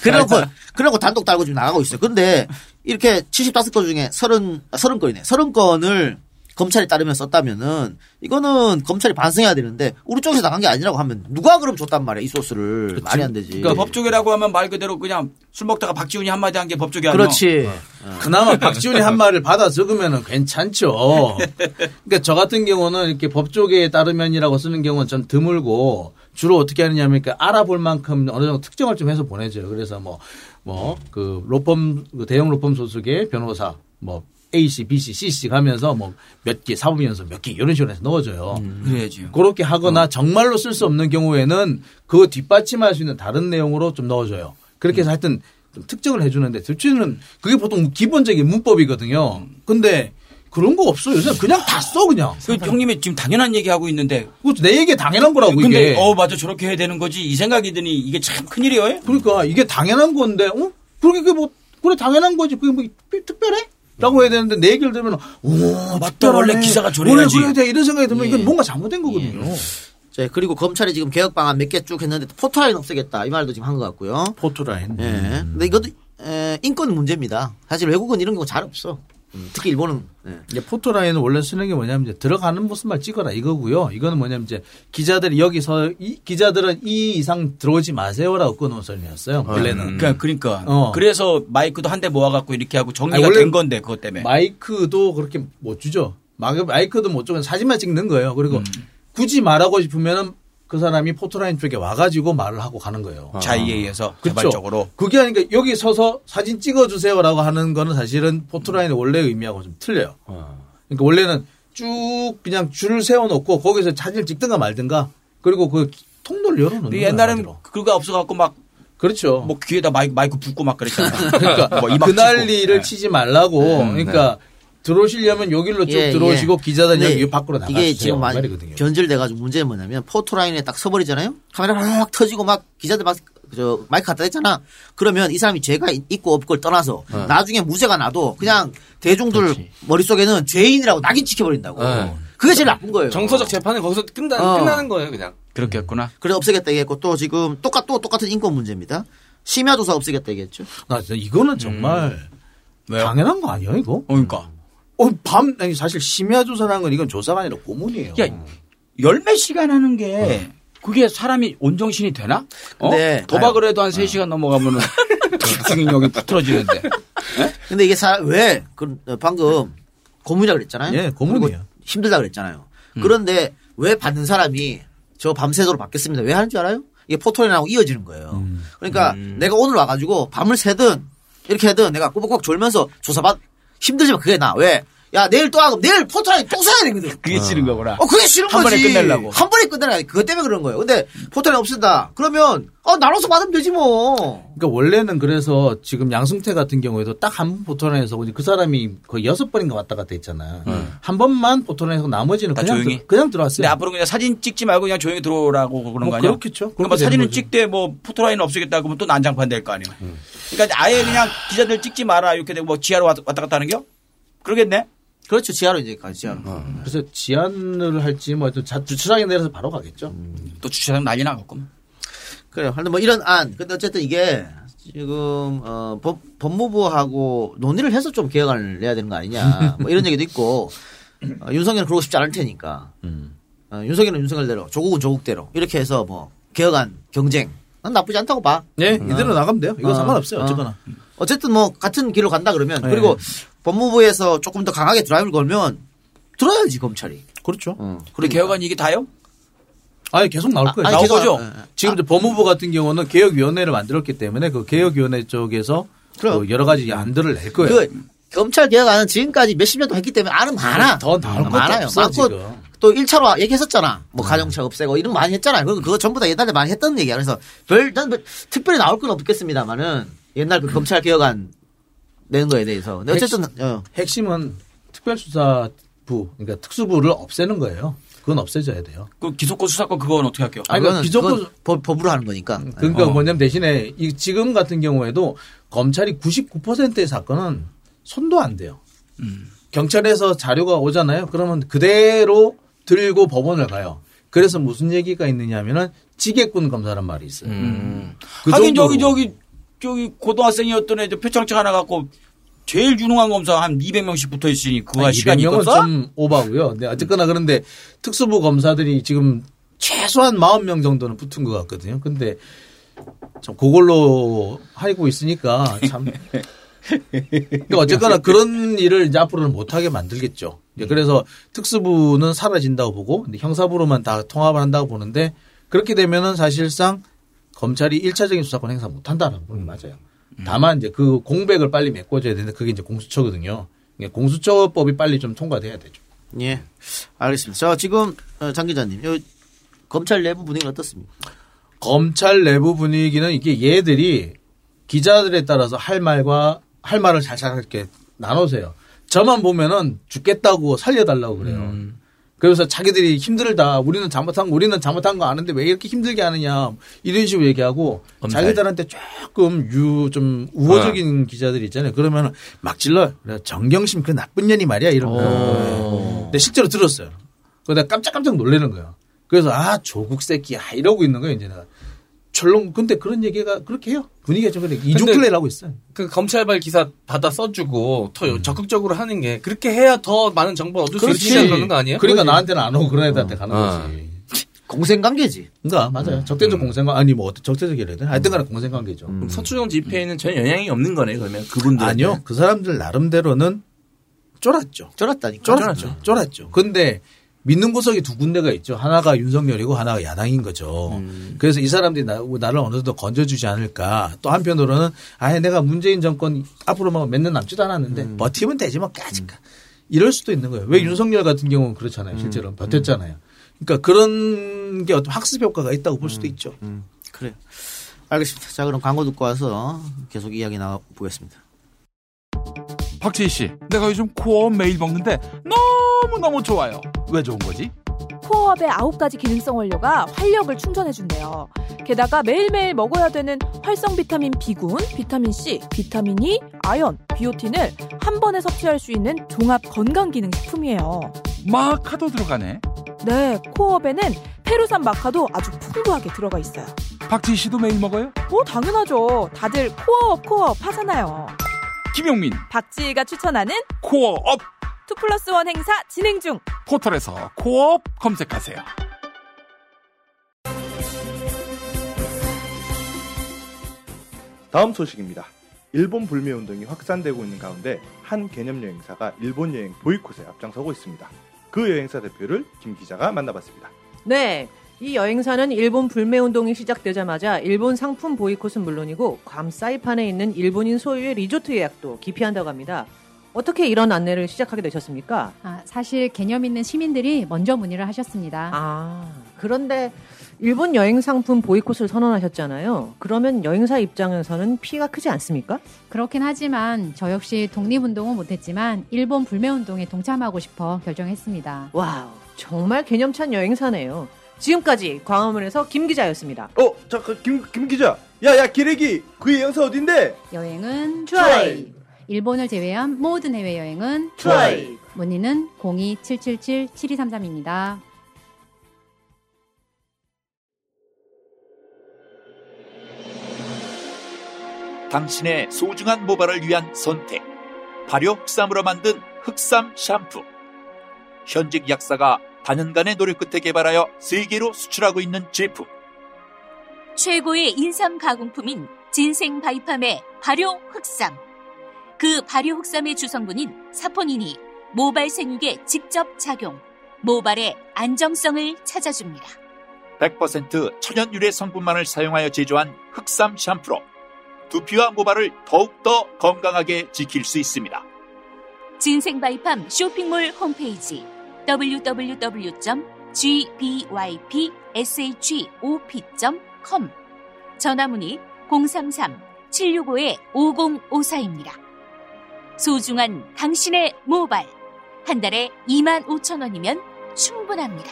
그래놓고, 그래놓고 단독 달고 지금 나가고 있어요. 근데 이렇게 75건 중에 30, 30건이네. 30건을 검찰에 따르면 썼다면은 이거는 검찰이 반성해야 되는데 우리 쪽에서 나간 게 아니라고 하면 누가 그럼 줬단 말이야 이 소스를 말이 안 되지. 그러니까 법조계라고 하면 말 그대로 그냥 술 먹다가 박지훈이 한 마디 한 게 법조계 아니야? 그렇지. 그나마 박지훈이 한 말을 받아 적으면 괜찮죠. 그러니까 저 같은 경우는 이렇게 법조계에 따르면이라고 쓰는 경우는 좀 드물고 주로 어떻게 하느냐면 그러니까 알아볼 만큼 어느 정도 특정을 좀 해서 보내줘요. 그래서 뭐, 뭐, 그 로펌, 그 대형 로펌 소속의 변호사, 뭐, A씨, B씨, C씨 가면서 뭐 몇 개, 사법연수 몇개 이런 식으로 해서 넣어줘요. 그래야지. 그렇게 하거나 정말로 쓸 수 없는 경우에는 그거 뒷받침할 수 있는 다른 내용으로 좀 넣어줘요. 그렇게 해서 하여튼 좀 특정을 해주는데 대체는 그게 보통 기본적인 문법이거든요. 근데 그런 거 없어. 요새 그냥 다 써 그냥. 그 형님이 지금 당연한 얘기 하고 있는데. 내 얘기 당연한 거라고 근데 이게. 어 맞아 저렇게 해야 되는 거지 이 생각이 드니 이게 참 큰일이에요. 그러니까 이게 당연한 건데, 어? 그렇게 그뭐 그래 당연한 거지. 그게 뭐 특별해? 라고 해야 되는데 내 얘기를 들으면 오 맞다. 원래 기사가. 원래 그래야 돼 이런 생각이 들면 예. 이건 뭔가 잘못된 거거든요. 자, 그리고 검찰이 지금 개혁 방안 몇 개 쭉 했는데 포토라인 없애겠다 이 말도 지금 한 것 같고요. 포토라인. 예. 근데 이것도 에, 인권 문제입니다. 사실 외국은 이런 경우 잘 없어. 음, 특히 일본은. 예. 이제 포토라인은 원래 쓰는 게 뭐냐면 이제 들어가는 모습만 찍어라 이거고요. 이거는 뭐냐면 이제 기자들이 여기서 이 기자들은 이 이상 들어오지 마세요라고 끊은 소리였어요. 원래는. 그러니까 그러니까 어. 그래서 마이크도 한 대 모아갖고 이렇게 하고 정리가 아니, 된 건데 그것 때문에. 마이크도 그렇게 못 주죠. 마- 마이크도 못 주면 사진만 찍는 거예요. 그리고 굳이 말하고 싶으면은 그 사람이 포토라인 쪽에 와가지고 말을 하고 가는 거예요. 자의에 의해서 그렇죠. 개발적으로. 그게 아니니까 여기 서서 사진 찍어주세요라고 하는 거는 사실은 포토라인의 원래 의미하고 좀 틀려요. 그러니까 원래는 쭉 그냥 줄을 세워놓고 거기서 사진을 찍든가 말든가 그리고 그 통로를 열어놓는 거예요. 옛날엔 한마디로. 그거 없어갖고 막뭐 그렇죠. 귀에다 마이크, 마이크 붓고 막 그랬잖아. 그러니까 뭐그 찍고. 난리를 네. 치지 말라고. 그러니까 들어오시려면 여기로 쭉 예, 들어오시고 예. 기자들 근데 여기 밖으로 나가세요. 이게 지금 많이 말이거든요. 변질돼가지고 문제는 뭐냐면 포토라인에 딱 서버리잖아요. 카메라 막 터지고 막 기자들 막 저 마이크 갖다 대잖아. 그러면 이 사람이 죄가 있고 없고를 떠나서 나중에 무죄가 나도 그냥 대중들 머릿속에는 죄인이라고 낙인 찍혀버린다고. 네. 그게 제일 나쁜 거예요. 정서적 재판은 거기서 끝나, 어. 끝나는 거예요, 그냥. 그렇겠구나. 그래 없애겠다 얘기했고 또 지금 똑같 또 똑같은 인권 문제입니다. 심야 조사 없애겠다 얘기했죠. 나 진짜 이거는 정말 왜요? 당연한 거 아니에요, 이거? 어, 그러니까. 어, 밤, 아니, 사실 심야 조사라는 건 이건 조사가 아니라 고문이에요. 야, 열몇 시간 하는 게 그게 사람이 온정신이 되나? 어? 근데 도박을 해도 한 3시간 넘어가면은 중력이 틀어지는데. 근데 이게 사, 왜, 그, 어, 방금 고문이라 그랬잖아요. 예, 고문이에요. 힘들다 그랬잖아요. 그런데 왜 받는 사람이 저 밤새도록 받겠습니다. 왜 하는 줄 알아요? 이게 포토렌하고 이어지는 거예요. 그러니까 내가 오늘 와가지고 밤을 새든 이렇게 하든 내가 꼬박꼬박 졸면서 조사받, 힘들지만 그게 나. 왜? 야, 내일 또 하고 내일 포토라인 또 써야 되거든. 그게 싫은 거구나. 어, 그게 싫은 한 거지. 번에 끝내려고. 한 번에 끝내라. 그것 때문에 그런 거예요. 근데 포토라인 없앤다. 그러면, 어, 나눠서 받으면 되지 뭐. 그러니까 원래는 그래서 지금 양승태 같은 경우에도 딱 한 번 포토라인에서 그 사람이 거의 여섯 번인가 왔다 갔다 했잖아. 한 번만 포토라인에서 나머지는 다 그냥 조용히? 들- 그냥 들어왔어요. 근데 앞으로 그냥 사진 찍지 말고 그냥 조용히 들어오라고 그런 뭐 거 아니야? 그렇겠죠. 그러니까 뭐 그렇게 사진을. 찍되 뭐 포토라인 없애겠다 그러면 또 난장판 될 거 아니에요. 그러니까 아예 그냥 기자들 찍지 마라 이렇게 되고 뭐 지하로 왔다 왔다 갔다 하는 겨? 그러겠네. 그렇죠. 지하로 이제 가지, 지하로. 그래서 지안을 할지 뭐 자- 주차장에 내려서 바로 가겠죠. 또 주차장 난리 나겠구만. 그래요. 근데 뭐 이런 안. 근데 어쨌든 이게 지금 어 법, 법무부하고 논의를 해서 좀 개혁안을 내야 되는 거 아니냐. 뭐 이런 얘기도 있고 어, 윤석열은 그러고 싶지 않을 테니까. 어, 윤석열은 윤석열대로, 조국은 조국대로 이렇게 해서 뭐 개혁안 경쟁. 난 나쁘지 않다고 봐. 예, 이대로 나가면 돼요. 이거 어, 상관없어요. 어. 어쨌거나. 어쨌든 뭐 같은 길로 간다 그러면 네. 그리고 법무부에서 조금 더 강하게 드라이브를 걸면 들어야지 검찰이. 그렇죠. 어, 그리고 개혁안 이게 다요? 아니 계속 나올 거예요. 아니, 나올 계속- 거죠? 예, 예. 지금 이제 법무부 같은 경우는 개혁위원회를 만들었기 때문에 그 개혁위원회 쪽에서 그럼. 그 여러 가지 안들을 낼 거예요. 그 검찰 개혁안은 지금까지 몇십 년도 했기 때문에 안은 많아. 더 나올 것도 많아요. 없어, 많고 지금. 또 1차로 얘기했었잖아. 뭐 가정차 없애고 이런 거 많이 했잖아요. 그거, 그거 전부 다 옛날에 많이 했던 얘기야. 그래서 별, 난 뭐 특별히 나올 건 없겠습니다만은 옛날 그 검찰 개혁안 내는 거에 대해서. 근데 어쨌든, 어, 핵심은 특별수사부, 그러니까 특수부를 없애는 거예요. 그건 없애져야 돼요. 그 기소권 수사권 그건 어떻게 할게요? 아니, 기존 그건 법, 법으로 하는 거니까. 그러니까 어. 뭐냐면 대신에 이 지금 같은 경우에도 검찰이 99%의 사건은 손도 안 돼요. 경찰에서 자료가 오잖아요. 그러면 그대로 들고 법원을 가요. 그래서 무슨 얘기가 있느냐면은 지게꾼 검사란 말이 있어요. 그 하긴 정도로. 저기 저기 고등학생이었던 애저 표창장 하나 갖고 제일 유능한 검사 한 200명씩 붙어 있으니 그거 시간이 200명은 있겠어? 좀 오바고요. 근데 어쨌거나 그런데 특수부 검사들이 지금 최소한 40명 정도는 붙은 것 같거든요. 근데 참 그걸로 하고 있으니까 참. 그러니까 어쨌거나 그런 일을 이제 앞으로는 못하게 만들겠죠. 이제 그래서 특수부는 사라진다고 보고 형사부로만 다 통합을 한다고 보는데 그렇게 되면은 사실상 검찰이 1차적인 수사권 행사 못 한다는 건 맞아요. 다만 이제 그 공백을 빨리 메꿔줘야 되는데 그게 이제 공수처거든요. 공수처법이 빨리 좀 통과돼야 되죠. 예. 알겠습니다. 자, 지금, 어, 장 기자님, 요 검찰 내부 분위기는 어떻습니까? 검찰 내부 분위기는 이게 얘들이 기자들에 따라서 할 말과 할 말을 잘잘 이렇게 나누세요. 저만 보면은 죽겠다고 살려달라고 그래요. 그래서 자기들이 힘들다. 우리는 잘못한 거, 우리는 잘못한 거 아는데 왜 이렇게 힘들게 하느냐. 이런 식으로 얘기하고 검찰. 자기들한테 조금 유, 좀 우호적인 기자들 있잖아요. 그러면 막. 그래, 정경심 그 나쁜 년이 말이야. 이런 거. 근데 실제로 들었어요. 그러다 깜짝깜짝 놀라는 거예요. 그래서 아, 조국 새끼야. 이러고 있는 거예요, 이제 내가. 철렁, 근데 그런 얘기가 그렇게 해요. 분위기가 좀 그래. 이중 플레이를 하고 있어요. 그 검찰발 기사 받아 써주고 더 적극적으로 하는 게 그렇게 해야 더 많은 정보를 얻을 수 그렇지. 있으니까 그러는 거 아니에요? 그러니까 나한테는 안 오고 그런 애들한테 가는 어. 거지. 공생 관계지. 그러니까 맞아요. 적대적 공생 관 아니 뭐 적대적이라 해야 되나? 하여튼 간에 공생 관계죠. 그럼 서초동 집회에는 전혀 영향이 없는 거네 그러면 그분들 아니요. 그 사람들 나름대로는 쫄았죠. 쫄았다니까. 쫄았죠. 쫄았죠. 근데 믿는 구석이 두 군데가 있죠. 하나가 윤석열이고 하나가 야당인 거죠. 그래서 이 사람들이 나, 나를 어느 정도 건져주지 않을까. 또 한편으로는 아예 내가 문재인 정권 앞으로 뭐몇년 남지도 않았는데 버티면 되지 뭐 까짓까. 이럴 수도 있는 거예요. 왜 윤석열 같은 경우는 그렇잖아요. 실제로 버텼잖아요. 그러니까 그런 게 어떤 학습 효과가 있다고 볼 수도 있죠. 그래요. 알겠습니다. 자, 그럼 광고 듣고 와서 계속 이야기 나눠보겠습니다. 박지희 씨, 내가 요즘 코어 매일 먹는데 너무너무 좋아요. 왜 좋은 거지? 코어업의 9가지 기능성 원료가 활력을 충전해준대요. 게다가 매일매일 먹어야 되는 활성 비타민 B군, 비타민 C, 비타민 E, 아연, 비오틴을 한 번에 섭취할 수 있는 종합 건강기능식품이에요. 마카도 들어가네. 네, 코어업에는 페루산 마카도 아주 풍부하게 들어가 있어요. 박지희 씨도 매일 먹어요? 뭐 당연하죠. 다들 코어업 코어업 하잖아요. 김용민, 박지희가 추천하는 코어업 2 플러스 1 행사 진행 중 포털에서 코어업 검색하세요. 다음 소식입니다. 일본 불매운동이 확산되고 있는 가운데 한 개념 여행사가 일본 여행 보이콧에 앞장서고 있습니다. 그 여행사 대표를 김 기자가 만나봤습니다. 네. 이 여행사는 일본 불매 운동이 시작되자마자 일본 상품 보이콧은 물론이고 괌 사이판에 있는 일본인 소유의 리조트 예약도 기피한다고 합니다. 어떻게 이런 안내를 시작하게 되셨습니까? 아, 사실 개념 있는 시민들이 먼저 문의를 하셨습니다. 아, 그런데 일본 여행 상품 보이콧을 선언하셨잖아요. 그러면 여행사 입장에서는 피해가 크지 않습니까? 그렇긴 하지만 저 역시 독립운동은 못했지만 일본 불매운동에 동참하고 싶어 결정했습니다. 와우, 정말 개념찬 여행사네요. 지금까지 광화문에서 김 기자였습니다. 어, 잠깐 김, 김 기자. 야, 야, 기레기. 그 여행사 어딘데? 여행은 트라이. 일본을 제외한 모든 해외 여행은 트라이. 문의는 02-777-7233입니다. 당신의 소중한 모발을 위한 선택. 발효 흑삼으로 만든 흑삼 샴푸. 현직 약사가 단연간의 노력 끝에 개발하여 세계로 수출하고 있는 제품. 최고의 인삼 가공품인 진생 바이팜의 발효 흑삼. 그 발효 흑삼의 주성분인 사포닌이 모발 생육에 직접 작용, 모발의 안정성을 찾아줍니다. 100% 천연 유래 성분만을 사용하여 제조한 흑삼 샴푸로 두피와 모발을 더욱더 건강하게 지킬 수 있습니다. 진생 바이팜 쇼핑몰 홈페이지 www.gbypshop.com 전화문의 033-765-5054입니다. 소중한 당신의 모발 한 달에 2만 5천 원이면 충분합니다.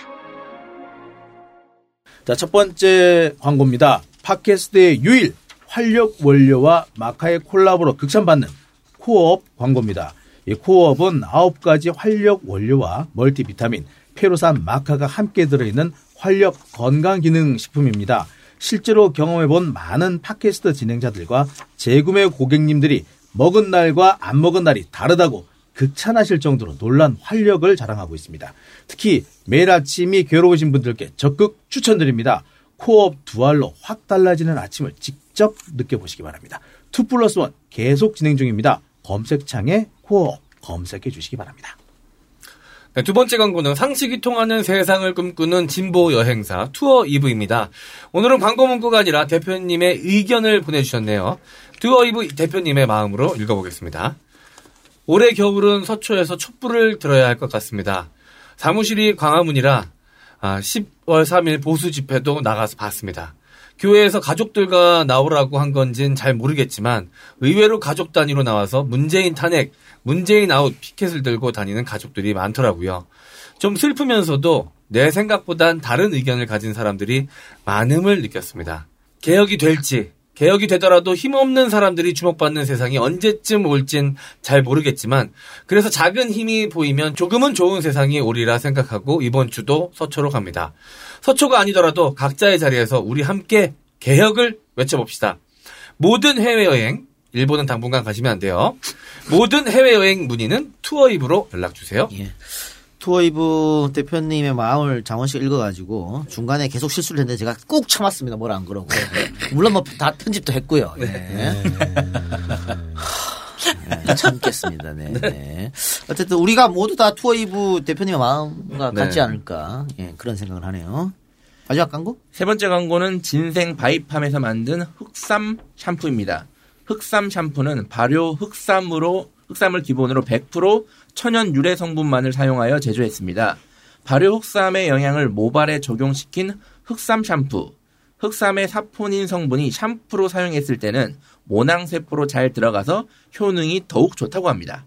자, 첫 번째 광고입니다. 팟캐스트의 유일 활력 원료와 마카의 콜라보로 극찬받는 코어업 광고입니다. 이 코어업은 9가지 활력 원료와 멀티비타민, 페로산, 마카가 함께 들어있는 활력 건강 기능 식품입니다. 실제로 경험해본 많은 팟캐스트 진행자들과 재구매 고객님들이 먹은 날과 안 먹은 날이 다르다고 극찬하실 정도로 놀란 활력을 자랑하고 있습니다. 특히 매일 아침이 괴로우신 분들께 적극 추천드립니다. 코업 두 알로 확 달라지는 아침을 직접 느껴보시기 바랍니다. 2 플러스 1 계속 진행 중입니다. 검색창에 코업 검색해 주시기 바랍니다. 네, 두 번째 광고는 상식이 통하는 세상을 꿈꾸는 진보 여행사 투어 이브입니다. 오늘은 광고 문구가 아니라 대표님의 의견을 보내주셨네요. 투어 이브 대표님의 마음으로 읽어보겠습니다. 올해 겨울은 서초에서 촛불을 들어야 할 것 같습니다. 사무실이 광화문이라 10월 3일 보수 집회도 나가서 봤습니다. 교회에서 가족들과 나오라고 한 건진 잘 모르겠지만 의외로 가족 단위로 나와서 문재인 탄핵, 문재인 아웃 피켓을 들고 다니는 가족들이 많더라고요. 좀 슬프면서도 내 생각보단 다른 의견을 가진 사람들이 많음을 느꼈습니다. 개혁이 될지, 개혁이 되더라도 힘없는 사람들이 주목받는 세상이 언제쯤 올진 잘 모르겠지만 그래서 작은 힘이 보이면 조금은 좋은 세상이 오리라 생각하고 이번 주도 서초로 갑니다. 서초가 아니더라도 각자의 자리에서 우리 함께 개혁을 외쳐봅시다. 모든 해외여행 일본은 당분간 가시면 안 돼요. 모든 해외여행 문의는 투어입으로 연락주세요. 예. 투어이브 대표님의 마음을 장원 씨가 읽어가지고 중간에 계속 실수를 했는데 제가 꼭 참았습니다. 뭘 안 그러고. 물론 뭐 다 편집도 했고요. 예. 네. 네, 참겠습니다. 네, 네. 어쨌든 우리가 모두 다 투어이브 대표님의 마음과 네. 같지 않을까 예, 그런 생각을 하네요. 마지막 광고? 세 번째 광고는 진생 바이팜에서 만든 흑삼 샴푸입니다. 흑삼 샴푸는 발효 흑삼으로 흑삼을 기본으로 100% 천연 유래 성분만을 사용하여 제조했습니다. 발효 흑삼의 영향을 모발에 적용시킨 흑삼 샴푸. 흑삼의 사포닌 성분이 샴푸로 사용했을 때는 모낭세포로 잘 들어가서 효능이 더욱 좋다고 합니다.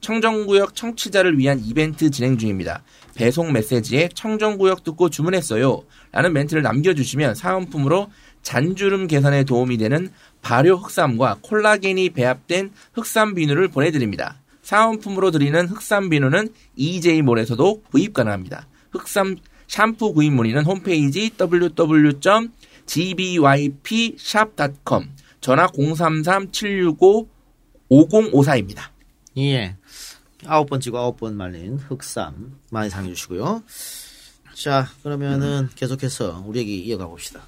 청정구역 청취자를 위한 이벤트 진행 중입니다. 배송 메시지에 청정구역 듣고 주문했어요. 라는 멘트를 남겨주시면 사은품으로 잔주름 개선에 도움이 되는 발효 흑삼과 콜라겐이 배합된 흑삼 비누를 보내드립니다. 사은품으로 드리는 흑삼 비누는 EJ몰에서도 구입 가능합니다. 흑삼 샴푸 구입 문의는 홈페이지 www.gbypshop.com 전화 033-765-5054입니다. 예. 아홉 번째고 아홉 번 말린 흑삼 많이 사랑해 주시고요. 자, 그러면은 계속해서 우리 얘기 이어가 봅시다.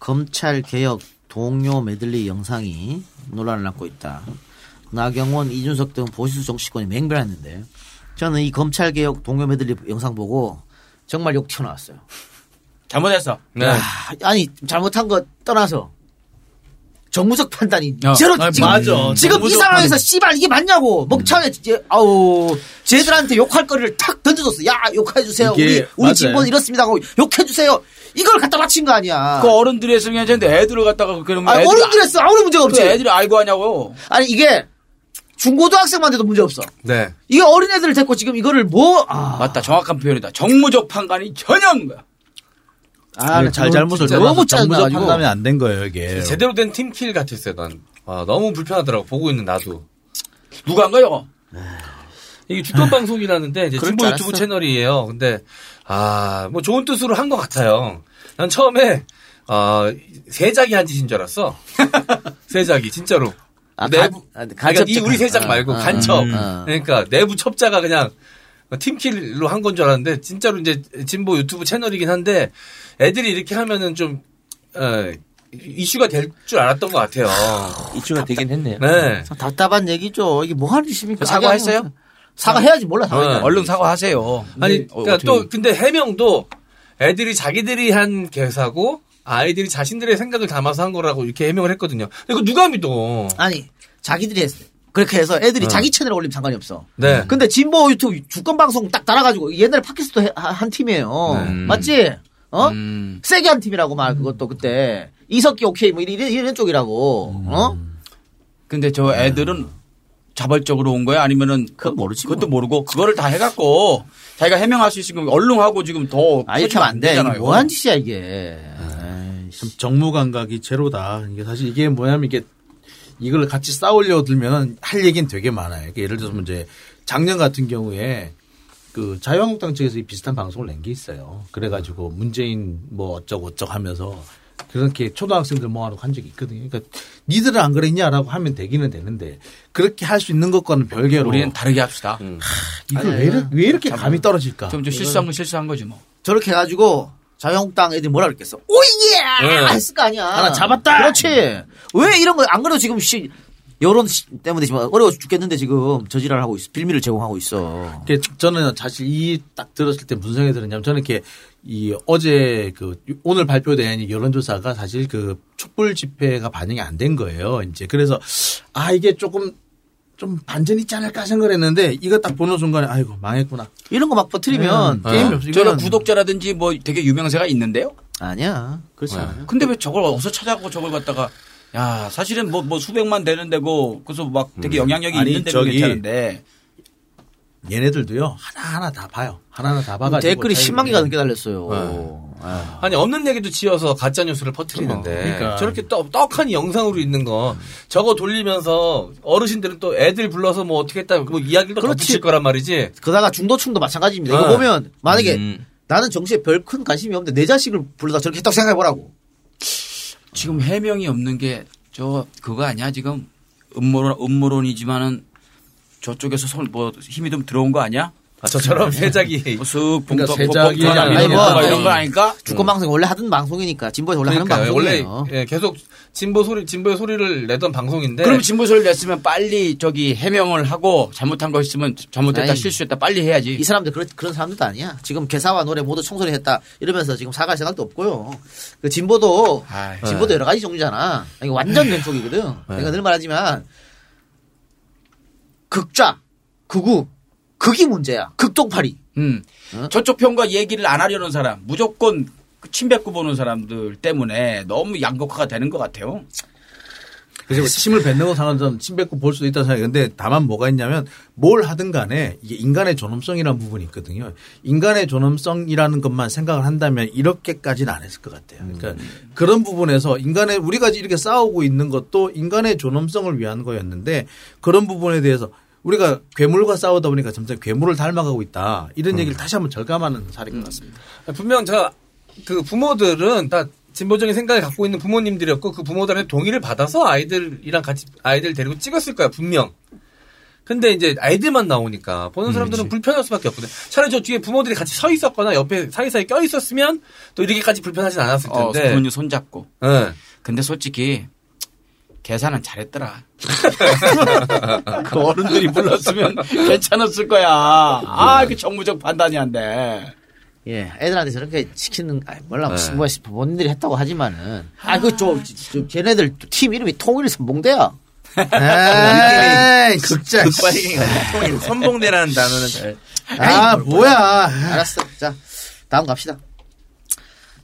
검찰 개혁 동료 메들리 영상이 논란을 낳고 있다. 나경원, 이준석 등 보수 정치권이 맹별했는데 저는 이 검찰 개혁 동료 메들리 영상 보고 정말 욕 튀어나왔어요. 잘못했어. 네. 야, 아니 잘못한 거 떠나서 정무적 판단이 어. 제로 아, 지금, 맞아. 지금 이 상황에서. 씨발 이게 맞냐고 먹창에 이제 아우 쟤들한테 욕할 거리를 탁 던져줬어. 야 욕해 주세요. 우리 우리 맞아요. 진보는 이렇습니다 하고 욕해 주세요. 이걸 갖다 바친 거 아니야. 그 어른들이 했으면 괜찮은데 애들을 갖다가 그러면 아, 애들이 어른들 했어. 아무리 문제가 없지. 그래, 애들이 알고 하냐고. 아니 이게 중고등학생만 돼도 문제 없어. 네. 이게 어린애들을 데리고 지금 이거를 뭐 아, 맞다. 정확한 표현이다. 정무적 판단이 전혀 없는 거야. 아, 이게 잘 잘못을 너무 정무적. 판단이 안 된 거예요 이게. 제대로 된 팀킬 같았어요, 난. 아, 너무 불편하더라고, 보고 있는 나도. 누가 한 거요? 이게 주권 방송이라는데 이제 진보 줄 유튜브. 채널이에요. 근데 아 뭐 좋은 뜻으로 한 것 같아요. 난 처음에 아 세작이 한 짓인 줄 알았어. 세작이 진짜로. 아, 내부 간- 아, 그러니까 이 우리 세작 아, 말고 아, 간첩. 음, 아. 그러니까 내부 첩자가 그냥 팀킬로 한 건 줄 알았는데 진짜로 이제 진보 유튜브 채널이긴 한데 애들이 이렇게 하면은 좀 어, 이슈가 될 줄 알았던 것 같아요. 이슈가 되긴 했네요. 네. 참 답답한 얘기죠. 이게 뭐 하는 짓입니까? 사과했어요? 사과해야지 몰라. 사과. 어. 얼른 사과하세요. 아니, 어, 그러니까 또 근데 해명도 애들이 자기들이 한 개사고 아이들이 자신들의 생각을 담아서 한 거라고 이렇게 해명을 했거든요. 근데 이거 누가 믿어? 아니 자기들이 했어. 그렇게 해서 애들이 어. 자기 채널에 올리면 상관이 없어. 네. 근데 진보 유튜브 주권 방송 딱 달아가지고 옛날에 하- 한 팀이에요. 네. 맞지? 어? 음. 세게 한 팀이라고 말 그것도 그때 이석기 오케이 뭐 이런 이런 쪽이라고. 어? 근데 저 애들은 자발적으로 온 거야? 아니면은 그건 모르지. 그것도 모르고 그거를 다 해갖고 자기가 해명할 수 있으면 얼른 지금 더아 이렇게 하면 안 돼. 이게 뭐한 짓이야 이게. 참 정무 감각이 제로다. 이게 사실 이게 뭐냐면 이게 이걸 같이 싸우려 들면 할 얘기는 되게 많아요. 그러니까 예를 들어서 이제 작년 같은 경우에 그 자유한국당 측에서 이 비슷한 방송을 낸 게 있어요. 그래가지고 문재인 뭐 어쩌고 어쩌고 하면서 그렇게 초등학생들 모아놓고 한 적이 있거든요. 그러니까 니들은 안 그랬냐라고 하면 되기는 되는데 그렇게 할 수 있는 것과는 별개로 우리는 다르게 합시다. 이걸 왜, 이렇게, 왜 이렇게 감이 떨어질까? 좀, 좀 실수한 건 실수한 거지 뭐. 저렇게 해가지고 자유한국당 애들이 뭐라 그랬겠어? 오예! 네. 했을 거 아니야. 하나 잡았다! 그렇지. 왜 이런 거, 안 그래도 지금 씨, 여론 씨- 때문에 지금 어려워 죽겠는데 지금 저지랄 하고 있어. 빌미를 제공하고 있어. 이게 저는 사실 이 딱 들었을 때 무슨 생각이 들었냐면 저는 이렇게 이 어제 그 오늘 발표된 이 여론조사가 사실 그 촛불 집회가 반영이 안 된 거예요. 이제 그래서 아 이게 조금 좀 반전 있지 않을까 생각을 했는데 이거 딱 보는 순간에 아이고 망했구나. 이런 거 막 퍼뜨리면 네. 게임이 없어. 저는 구독자라든지 뭐 되게 유명세가 있는데요. 아니야. 그렇지 않아요. 근데 왜 저걸 어디서 찾아가고 저걸 갖다가 야 사실은 뭐, 뭐 수백만 되는 데고 그래서 막 되게 영향력이 아니, 있는 저기 괜찮은데 얘네들도요 하나 하나 다 봐요. 하나 하나 다 봐가지고 댓글이 자기들이- 10만 개가 넘게 달렸어요. 네. 아. 아니 없는 얘기도 지어서 가짜 뉴스를 퍼뜨리는데 그러니까. 저렇게 떡, 떡하니 영상으로 있는 거 저거 돌리면서 어르신들은 또 애들 불러서 뭐 어떻게 했다 뭐 이야기를. 덧붙일 거란 말이지. 그러다가 중도층도 마찬가지입니다. 이거 네. 보면 만약에 음. 나는 정치에 별 큰 관심이 없는데 내 자식을 불러다 저렇게 했다고 생각해보라고. 지금 해명이 없는 게 저 그거 아니야 지금 음모론 음모론이지만은 저쪽에서 손뭐 힘이 좀 들어온 거 아니야? 아, 저처럼 세작이 쓱 그러니까 봉투 세작이 아니, 뭐, 뭐 이런. 거 아닐까? 주권 방송이 원래 하던 방송이니까 진보에서 원래 그러니까 하는 원래 방송이에요. 예, 계속 진보 소리 진보의 소리를 내던 방송인데 그럼 진보소를 냈으면 빨리 저기 해명을 하고 잘못한 거 있으면 잘못했다 아니, 실수했다 빨리 해야지. 이 사람들 그런, 그런 사람들도 아니야. 지금 개사와 노래 모두 청소를 했다 이러면서 지금 사과할 생각도 없고요. 그 진보도 아이, 진보도 여러 가지 종류잖아. 이게 완전 왼쪽이거든. 내가 늘 말하지만 극좌, 극우, 극이 문제야. 극동파리. 음. 어? 저쪽 편과 얘기를 안 하려는 사람, 무조건 그 침뱉고 보는 사람들 때문에 너무 양극화가 되는 것 같아요. 그래서 침을 뱉는 사람들은 침 뱉고 볼 수도 있다는 생각이 근데 다만 뭐가 있냐면 뭘 하든 간에 이게 인간의 존엄성이라는 부분이 있거든요. 인간의 존엄성이라는 것만 생각을 한다면 이렇게까지는 안 했을 것 같아요. 그러니까 그런 부분에서 인간의 우리가 이렇게 싸우고 있는 것도 인간의 존엄성을 위한 거였는데 그런 부분에 대해서 우리가 괴물과 싸우다 보니까 점점 괴물을 닮아가고 있다. 이런 얘기를 다시 한번 절감하는 사례인 것 같습니다. 분명 제가 그 부모들은 다 진보적인 생각을 갖고 있는 부모님들이었고 그 부모들의 동의를 받아서 아이들이랑 같이 아이들 데리고 찍었을 거야 분명. 근데 이제 애들만 나오니까 음, 보는 사람들은 불편할 수밖에 없거든. 차라리 저 뒤에 부모들이 같이 서 있었거나 옆에 사이사이 껴 있었으면 또 이렇게까지 불편하진 않았을 어, 텐데. 부모님 손잡고. 예. 근데 솔직히 계산은 잘했더라. 그 어른들이 불렀으면 괜찮았을 거야. 아, 그 정무적 판단이 안 돼. 예, 애들한테 저렇게 시키는, 아, 몰라, 네. 뭐, 부모님들이 했다고 하지만은. 아, 그, 저, 저, 걔네들 팀 이름이 통일 선봉대야. 에이, 진짜. 극발이가 통일 선봉대라는 단어는 잘. 아, 뭐야. 알았어. 자, 다음 갑시다.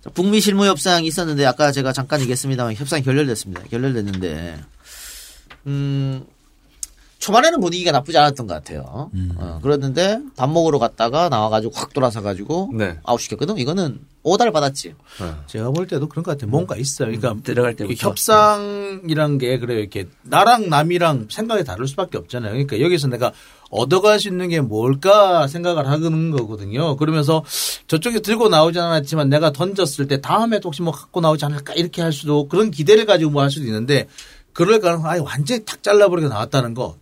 자, 북미 실무 협상이 있었는데, 아까 제가 잠깐 얘기했습니다만, 협상이 결렬됐습니다. 결렬됐는데, 음, 초반에는 분위기가 나쁘지 않았던 것 같아요. 어, 그랬는데, 밥 먹으러 갔다가 나와가지고 확 돌아서 가지고, 네. 아웃 시켰거든? 이거는 오달 받았지. 제가 볼 때도 그런 것 같아요. 뭔가 있어요. 그러니까 들어갈 이게 때부터. 협상이란 게 그래요. 이렇게 나랑 남이랑 생각이 다를 수밖에 없잖아요. 그러니까 여기서 내가 얻어갈 수 있는 게 뭘까 생각을 하는 거거든요. 그러면서 저쪽에 들고 나오지 않았지만 내가 던졌을 때 다음에 혹시 뭐 갖고 나오지 않을까 이렇게 할 수도 그런 기대를 가지고 뭐 할 수도 있는데 그럴 가능성 아예 완전히 탁 잘라버리고 나왔다는 거.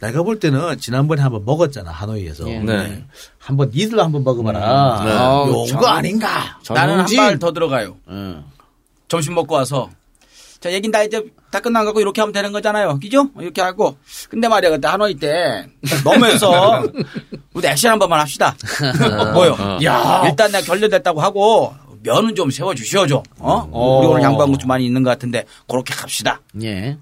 내가 볼 때는 지난번에 한번 먹었잖아 하노이에서. 예. 네. 한번 니들 한번 먹어봐라. 네. 요거 정- 아닌가? 나는 한 정용진. 발더 들어가요. 응. 점심 먹고 와서. 자, 얘긴 다 이제 다 끝난 거고 이렇게 하면 되는 거잖아요. 그죠? 이렇게 하고. 근데 말이야, 그때 하노이 때 너무해서 우리 액션 한 번만 합시다. 뭐요? 야 일단 내가 결렬됐다고 하고 면은 좀 세워 주시오 좀. 어? 우리 오늘 양보한 것좀 많이 있는 것 같은데 그렇게 갑시다. 예.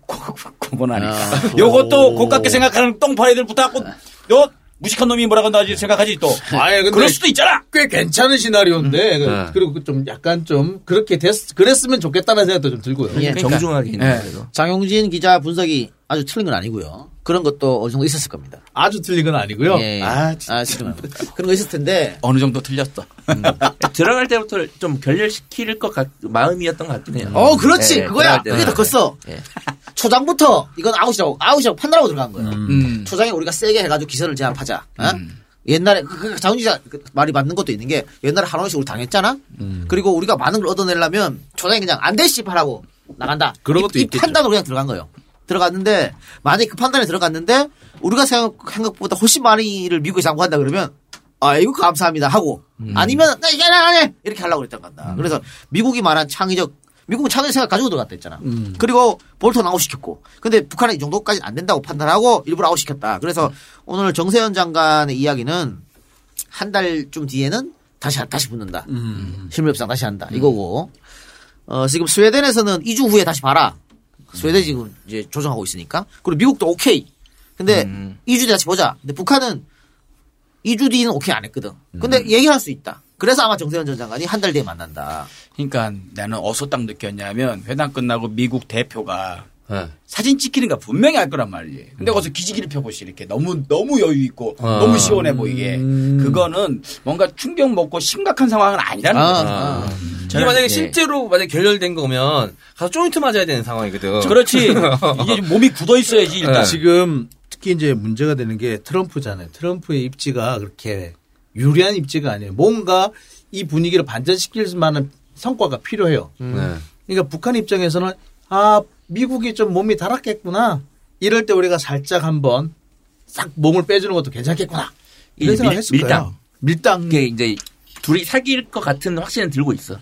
그거 나니까. 아, 요것도 고깝게 생각하는 똥파리들 붙어갖고 요 무식한 놈이 뭐라 건다 생각하지 또. 아예 근데 그럴 수도 있잖아. 꽤 괜찮은 시나리오인데 그- 네. 그리고 좀 약간 좀 그렇게 됐 그랬으면 좋겠다는 생각도 좀 들고요. 예. 정중하게 있는 네. 그래도. 장용진 기자 분석이 아주 틀린 건 아니고요. 그런 것도 어느 정도 있었을 겁니다. 아주 틀린 건 아니고요. 예. 아, 아, 지금 그런 거 있을 텐데 어느 정도 틀렸어. 들어갈 때부터 좀 결렬시킬 것 같, 마음이었던 것 같긴 해요. 어, 그렇지. 네, 그거야. 들어갈 그게 더. 컸어. 예. 초장부터 이건 아웃이라고, 아웃이라고 판단하고 들어간 거예요. 음. 초장에 우리가 세게 해가지고 기선을 제압하자. 어? 옛날에 그, 그 장훈지가 그 말이 맞는 것도 있는 게 옛날에 한원씩 우리 당했잖아. 그리고 우리가 많은 걸 얻어내려면 초장이 그냥 안 돼 씨발하고 나간다. 그런 이- 것도 이, 있겠죠. 판단으로 그냥 들어간 거예요. 들어갔는데 만약에 그 판단에 들어갔는데 우리가 생각, 생각보다 훨씬 많이를 미국에 장구한다 그러면 아 이거 감사합니다 하고 아니면 나 이게 안 해! 이렇게 하려고 그랬던 건다. 그래서 미국이 말한 창의적 미국은 창의적 생각 가지고 들어갔다 했잖아. 그리고 볼턴 아웃시켰고 근데 북한은 이 정도까지는 안 된다고 판단하고 일부러 아웃시켰다. 그래서 오늘 정세현 장관의 이야기는 한 달쯤 뒤에는 다시 다시 붙는다. 실무 협상 다시 한다. 이거고 어, 지금 스웨덴에서는 2주 후에 다시 봐라. 스웨덴 지금 이제 조정하고 있으니까. 그리고 미국도 오케이. 근데 2주 뒤에 다시 보자. 근데 북한은 2주 뒤는 오케이 안 했거든. 근데 얘기할 수 있다. 그래서 아마 정세현 전 장관이 한 달 뒤에 만난다. 그러니까 나는 어서 딱 느꼈냐면 회담 끝나고 미국 대표가 네. 사진 찍히는 거 분명히 할 거란 말이에요. 근데 거기서 기지기를 펴보시 이렇게 너무 너무 여유 있고 아. 너무 시원해 보이게 그거는 뭔가 충격 먹고 심각한 상황은 아니라는 아, 거죠. 아. 이게 저는- 만약에 예. 실제로 만약에 결렬된 거면 가서 조인트 맞아야 되는 상황이거든. 그렇지. 이게 좀 몸이 굳어 있어야지 일단. 네. 지금 특히 이제 문제가 되는 게 트럼프잖아요. 트럼프의 입지가 그렇게 유리한 입지가 아니에요. 뭔가 이 분위기를 반전시킬 만한 성과가 필요해요. 네. 그러니까 북한 입장에서는 아 미국이 좀 몸이 달았겠구나. 이럴 때 우리가 살짝 한번 싹 몸을 빼주는 것도 괜찮겠구나. 이런 이 생각 밀- 했을 밀당. 거예요. 밀당. 이게 이제 둘이 사귈 것 같은 확신은 들고 있어.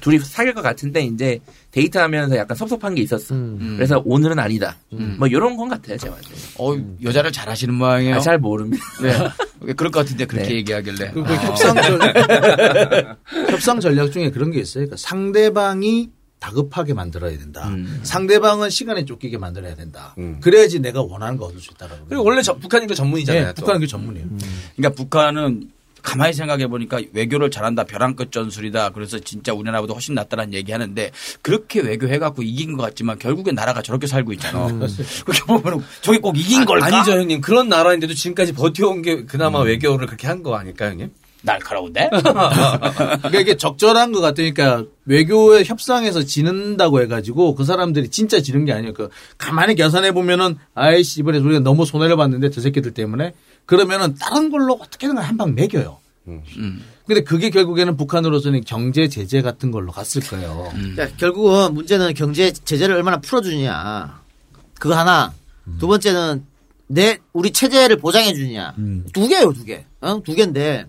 둘이 사귈 것 같은데 이제 데이트하면서 약간 섭섭한 게 있었어. 그래서 오늘은 아니다. 뭐 이런 건 같아요, 제가. 어, 여자를 잘 하시는 모양이에요. 아, 잘 모릅니다. 네. 그럴 것 같은데 그렇게 네. 얘기하길래. 그리고 협상 전 협상 전략 중에 그런 게 있어요. 그러니까 상대방이 다급하게 만들어야 된다. 음. 상대방은 시간에 쫓기게 만들어야 된다. 음. 그래야지 내가 원하는 거 얻을 수 있다라고. 그리고 원래 저, 북한이 그 전문이잖아요. 네, 또. 북한은 그 전문이에요. 그러니까 북한은 가만히 생각해 보니까 외교를 잘한다 벼랑 끝 전술이다 그래서 진짜 우리나라보다 훨씬 낫다라는 얘기하는데 그렇게 외교해갖고 이긴 것 같지만 결국에 나라가 저렇게 살고 있잖아. 그렇게 보면 저게 꼭 이긴 걸까? 아니죠, 형님. 그런 나라인데도 지금까지 버텨온 게 그나마 외교를 그렇게 한 거 아닐까요, 형님? 날카로운데? 그러니까 이게 적절한 것 같아요. 그러니까 외교의 협상에서 지는다고 해가지고 그 사람들이 진짜 지는 게 아니에요. 그 가만히 계산해 보면은 아이씨 이번에 우리가 너무 손해를 봤는데 저 새끼들 때문에 그러면은 다른 걸로 어떻게든 한 방 매겨요. 음. 근데 그게 결국에는 북한으로서는 경제 제재 같은 걸로 갔을 거예요. 그러니까 결국은 문제는 경제 제재를 얼마나 풀어주느냐. 그거 하나. 두 번째는 내 우리 체제를 보장해 주느냐 두 개예요 두 개. 어? 두 개인데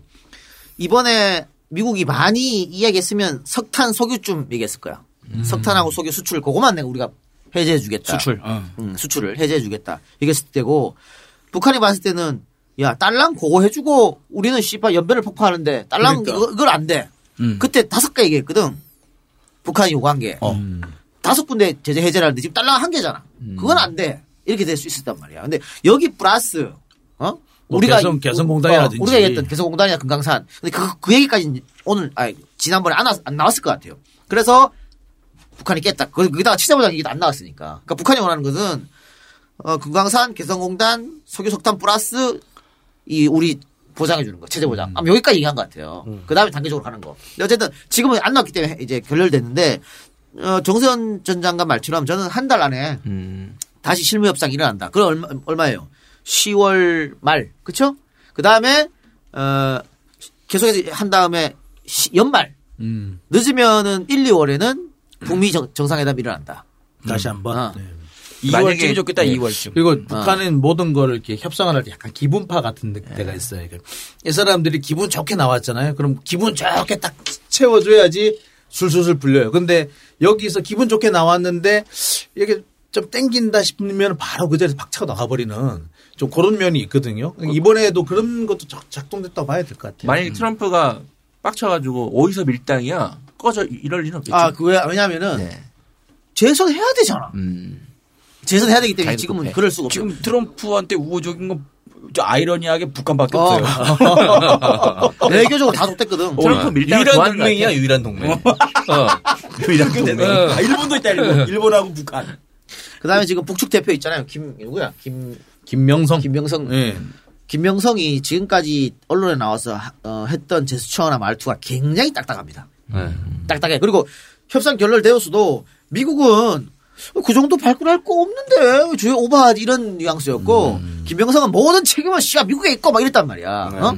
이번에 미국이 많이 이야기했으면 석탄 석유쯤 얘기했을 거야. 석탄하고 석유 수출 그거만 내가 우리가 해제해 주겠다. 수출. 응, 수출을 해제해 주겠다. 얘기했을 때고 북한이 봤을 때는 야 딸랑 그거 해주고 우리는 씨발 연변을 폭파하는데 딸랑 그러니까. 이걸 안 돼. 음. 그때 다섯 개 얘기했거든. 북한이 요구한 게 어. 다섯 군데 제재 해제를 하는데 지금 딸랑 한 개잖아. 그건 안 돼. 이렇게 될 수 있었단 말이야. 근데 여기 플러스 어뭐 개성- 개성공단이라든지. 어, 우리가 얘기했던 개성공단이나 금강산. 근데 그, 그 얘기까지 오늘 아니 지난번에 안, 나왔, 안 나왔을 것 같아요. 그래서 북한이 깼다. 그- 거기다가 취재보장 얘기도 안 나왔으니까. 그러니까 북한이 원하는 것은 어, 금강산, 개성공단, 석유석탄 플러스 이 우리 보장해 주는 거, 체제 보장. 아마 여기까지 얘기한 것 같아요. 그 다음에 단계적으로 가는 거. 근데 어쨌든 지금은 안 나왔기 때문에 이제 결렬됐는데 어, 정세현 전 장관 말처럼 저는 한 달 안에 다시 실무 협상이 일어난다. 그럼 얼마, 얼마예요? 10월 말, 그쵸? 그 다음에, 어, 계속해서 한 다음에 시- 연말. 음. 늦으면은 1, 2월에는 북미 정, 정상회담이 일어난다. 다시 한번. 어. 네. 2월쯤이 좋겠다, 네. 2월쯤. 그리고 어. 북한은 모든 거를 이렇게 협상을 할 때 약간 기분파 같은 데- 데가 있어요. 그러니까 이 사람들이 기분 좋게 나왔잖아요. 그럼 기분 좋게 딱 채워줘야지 술술술 불려요. 근데 여기서 기분 좋게 나왔는데 이게 좀 땡긴다 싶으면 바로 그 자리에서 박차고 나가버리는 좀 그런 면이 있거든요. 이번에도 그런 것도 작- 작동됐다고 봐야 될 것 같아요. 만약에 트럼프가 빡쳐가지고 어디서 밀당이야 꺼져 이럴 리는 없겠죠. 아, 그, 왜- 왜냐면은, 재선해야 되잖아. 재선해야 되기 때문에 지금은 자유롭게. 그럴 수가 없어. 지금 트럼프한테 우호적인 건저 아이러니하게 북한밖에 어. 없어요. 외교적으로 다 줬댔거든. 트럼프 밀당 유일한 동맹이야. 유일한 동맹. 어. 유일한 동맹. 어. 아, 일본도 있다, 일본. 일본하고 북한. 그 다음에 지금 북측 대표 있잖아요. 김, 누구야? 김, 김명성. 김명성. 네. 김명성이 지금까지 언론에 나와서 하- 어, 했던 제스처나 말투가 굉장히 딱딱합니다. 네. 딱딱해. 그리고 협상 결렬 되었어도 미국은 그 정도 발끈할 거 없는데 저 오바하지 이런 뉘앙스였고 김명성은 모든 책임은 씨가 미국에 있고 막 이랬단 말이야. 어?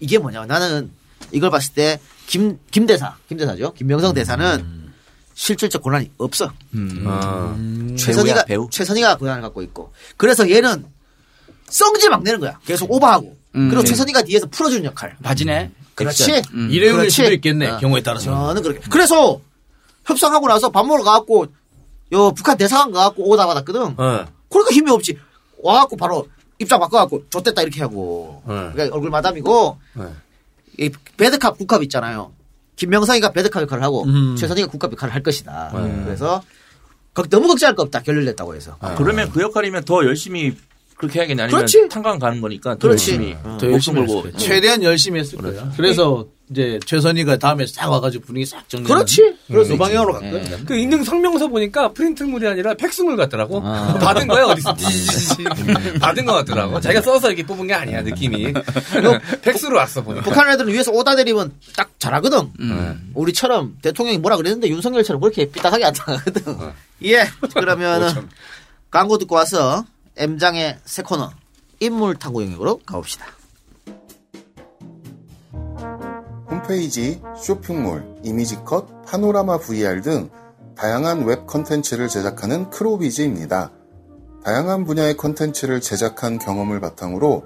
이게 뭐냐? 나는 이걸 봤을 때 김 김대사 김대사죠. 김명성 대사는 실질적 권한이 없어. 아. 최선희가 배우. 최선희가 권한을 갖고 있고 그래서 얘는 썽지 막 내는 거야. 계속 오버하고 그리고 최선희가 뒤에서 풀어주는 역할. 바지네. 그렇지. 음. 일회용일 그렇지. 수도 있겠네. 어. 경우에 따라서. 저는 그렇게. 그래서 협상하고 나서 밥 먹으러 가갖고 요 북한 대사관 가갖고 오다 받았거든. 어. 그러니까 힘이 없지. 와갖고 바로 입장 바꿔갖고 좆됐다 이렇게 하고. 네. 그러니까 얼굴 마담이고 네. 이 배드캅 국캅 있잖아요. 김명상이가 배드캅 역할을 하고 음. 최선희가 국캅 역할을 할 것이다. 네. 그래서 걱- 너무 걱정할 거 없다. 결렬됐다고 해서. 아, 그러면 그 역할이면 더 열심히 그렇게 해야겠네. 아니면 그렇지. 탄광 가는 거니까 더 그렇지. 열심히 어. 더 목숨 열심히 걸고. 최대한 열심히 했을 거예요. 그래서 이제 최선희가 다음에 싹 와가지고 분위기 싹 정리. 그렇지. 그럴 수 그. 방향으로 갈 예. 거예요. 그 있는 성명서 보니까 프린트물이 아니라 팩스물 같더라고. 아. 받은 거야 어디서 지지지지 받은 거 같더라고. 자기가 써서 이렇게 뽑은 게 아니야 느낌이. 팩스로 왔어 보니까. 북한 애들은 위에서 오다 내리면 딱 잘하거든. 음. 우리처럼 대통령이 뭐라 그랬는데 윤석열처럼 그렇게 삐딱하게 안 당하거든. 어. 예. 그러면은 광고 듣고 와서 M장의 새 코너 인물 탐구 영역으로 가봅시다. 홈페이지, 쇼핑몰, 이미지컷, 파노라마 VR 등 다양한 웹 컨텐츠를 제작하는 크로비즈입니다. 다양한 분야의 컨텐츠를 제작한 경험을 바탕으로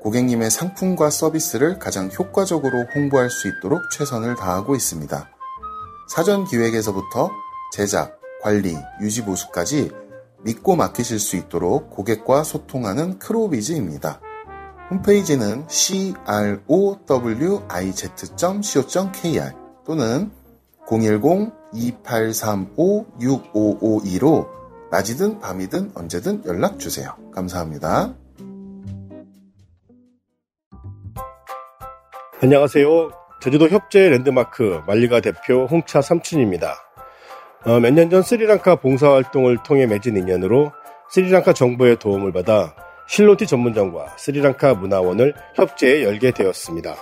고객님의 상품과 서비스를 가장 효과적으로 홍보할 수 있도록 최선을 다하고 있습니다. 사전 기획에서부터 제작, 관리, 유지 보수까지 믿고 맡기실 수 있도록 고객과 소통하는 크로비즈입니다. 홈페이지는 crowiz.co.kr 또는 010-2835-6552로 낮이든 밤이든 언제든 연락 주세요. 감사합니다. 안녕하세요. 제주도 협재 랜드마크 말리가 대표 홍차 삼촌입니다. 어, 몇 년 전 스리랑카 봉사활동을 통해 맺은 인연으로 스리랑카 정부의 도움을 받아 실론티 전문점과 스리랑카 문화원을 협재에 열게 되었습니다.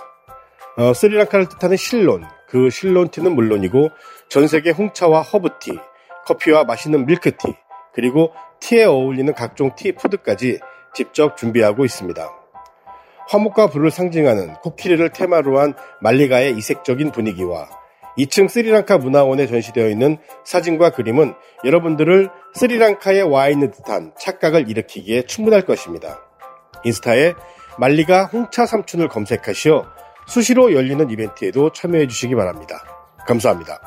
어, 스리랑카를 뜻하는 실론, 그 실론티는 물론이고 전 세계 홍차와 허브티, 커피와 맛있는 밀크티, 그리고 티에 어울리는 각종 tea food까지 직접 준비하고 있습니다. 화목과 불을 상징하는 코끼리를 테마로 한 말리가의 이색적인 분위기와 2층 스리랑카 문화원에 전시되어 있는 사진과 그림은 여러분들을 스리랑카에 와 있는 듯한 착각을 일으키기에 충분할 것입니다. 인스타에 말리가 홍차 삼촌을 검색하시어 수시로 열리는 이벤트에도 참여해 주시기 바랍니다. 감사합니다.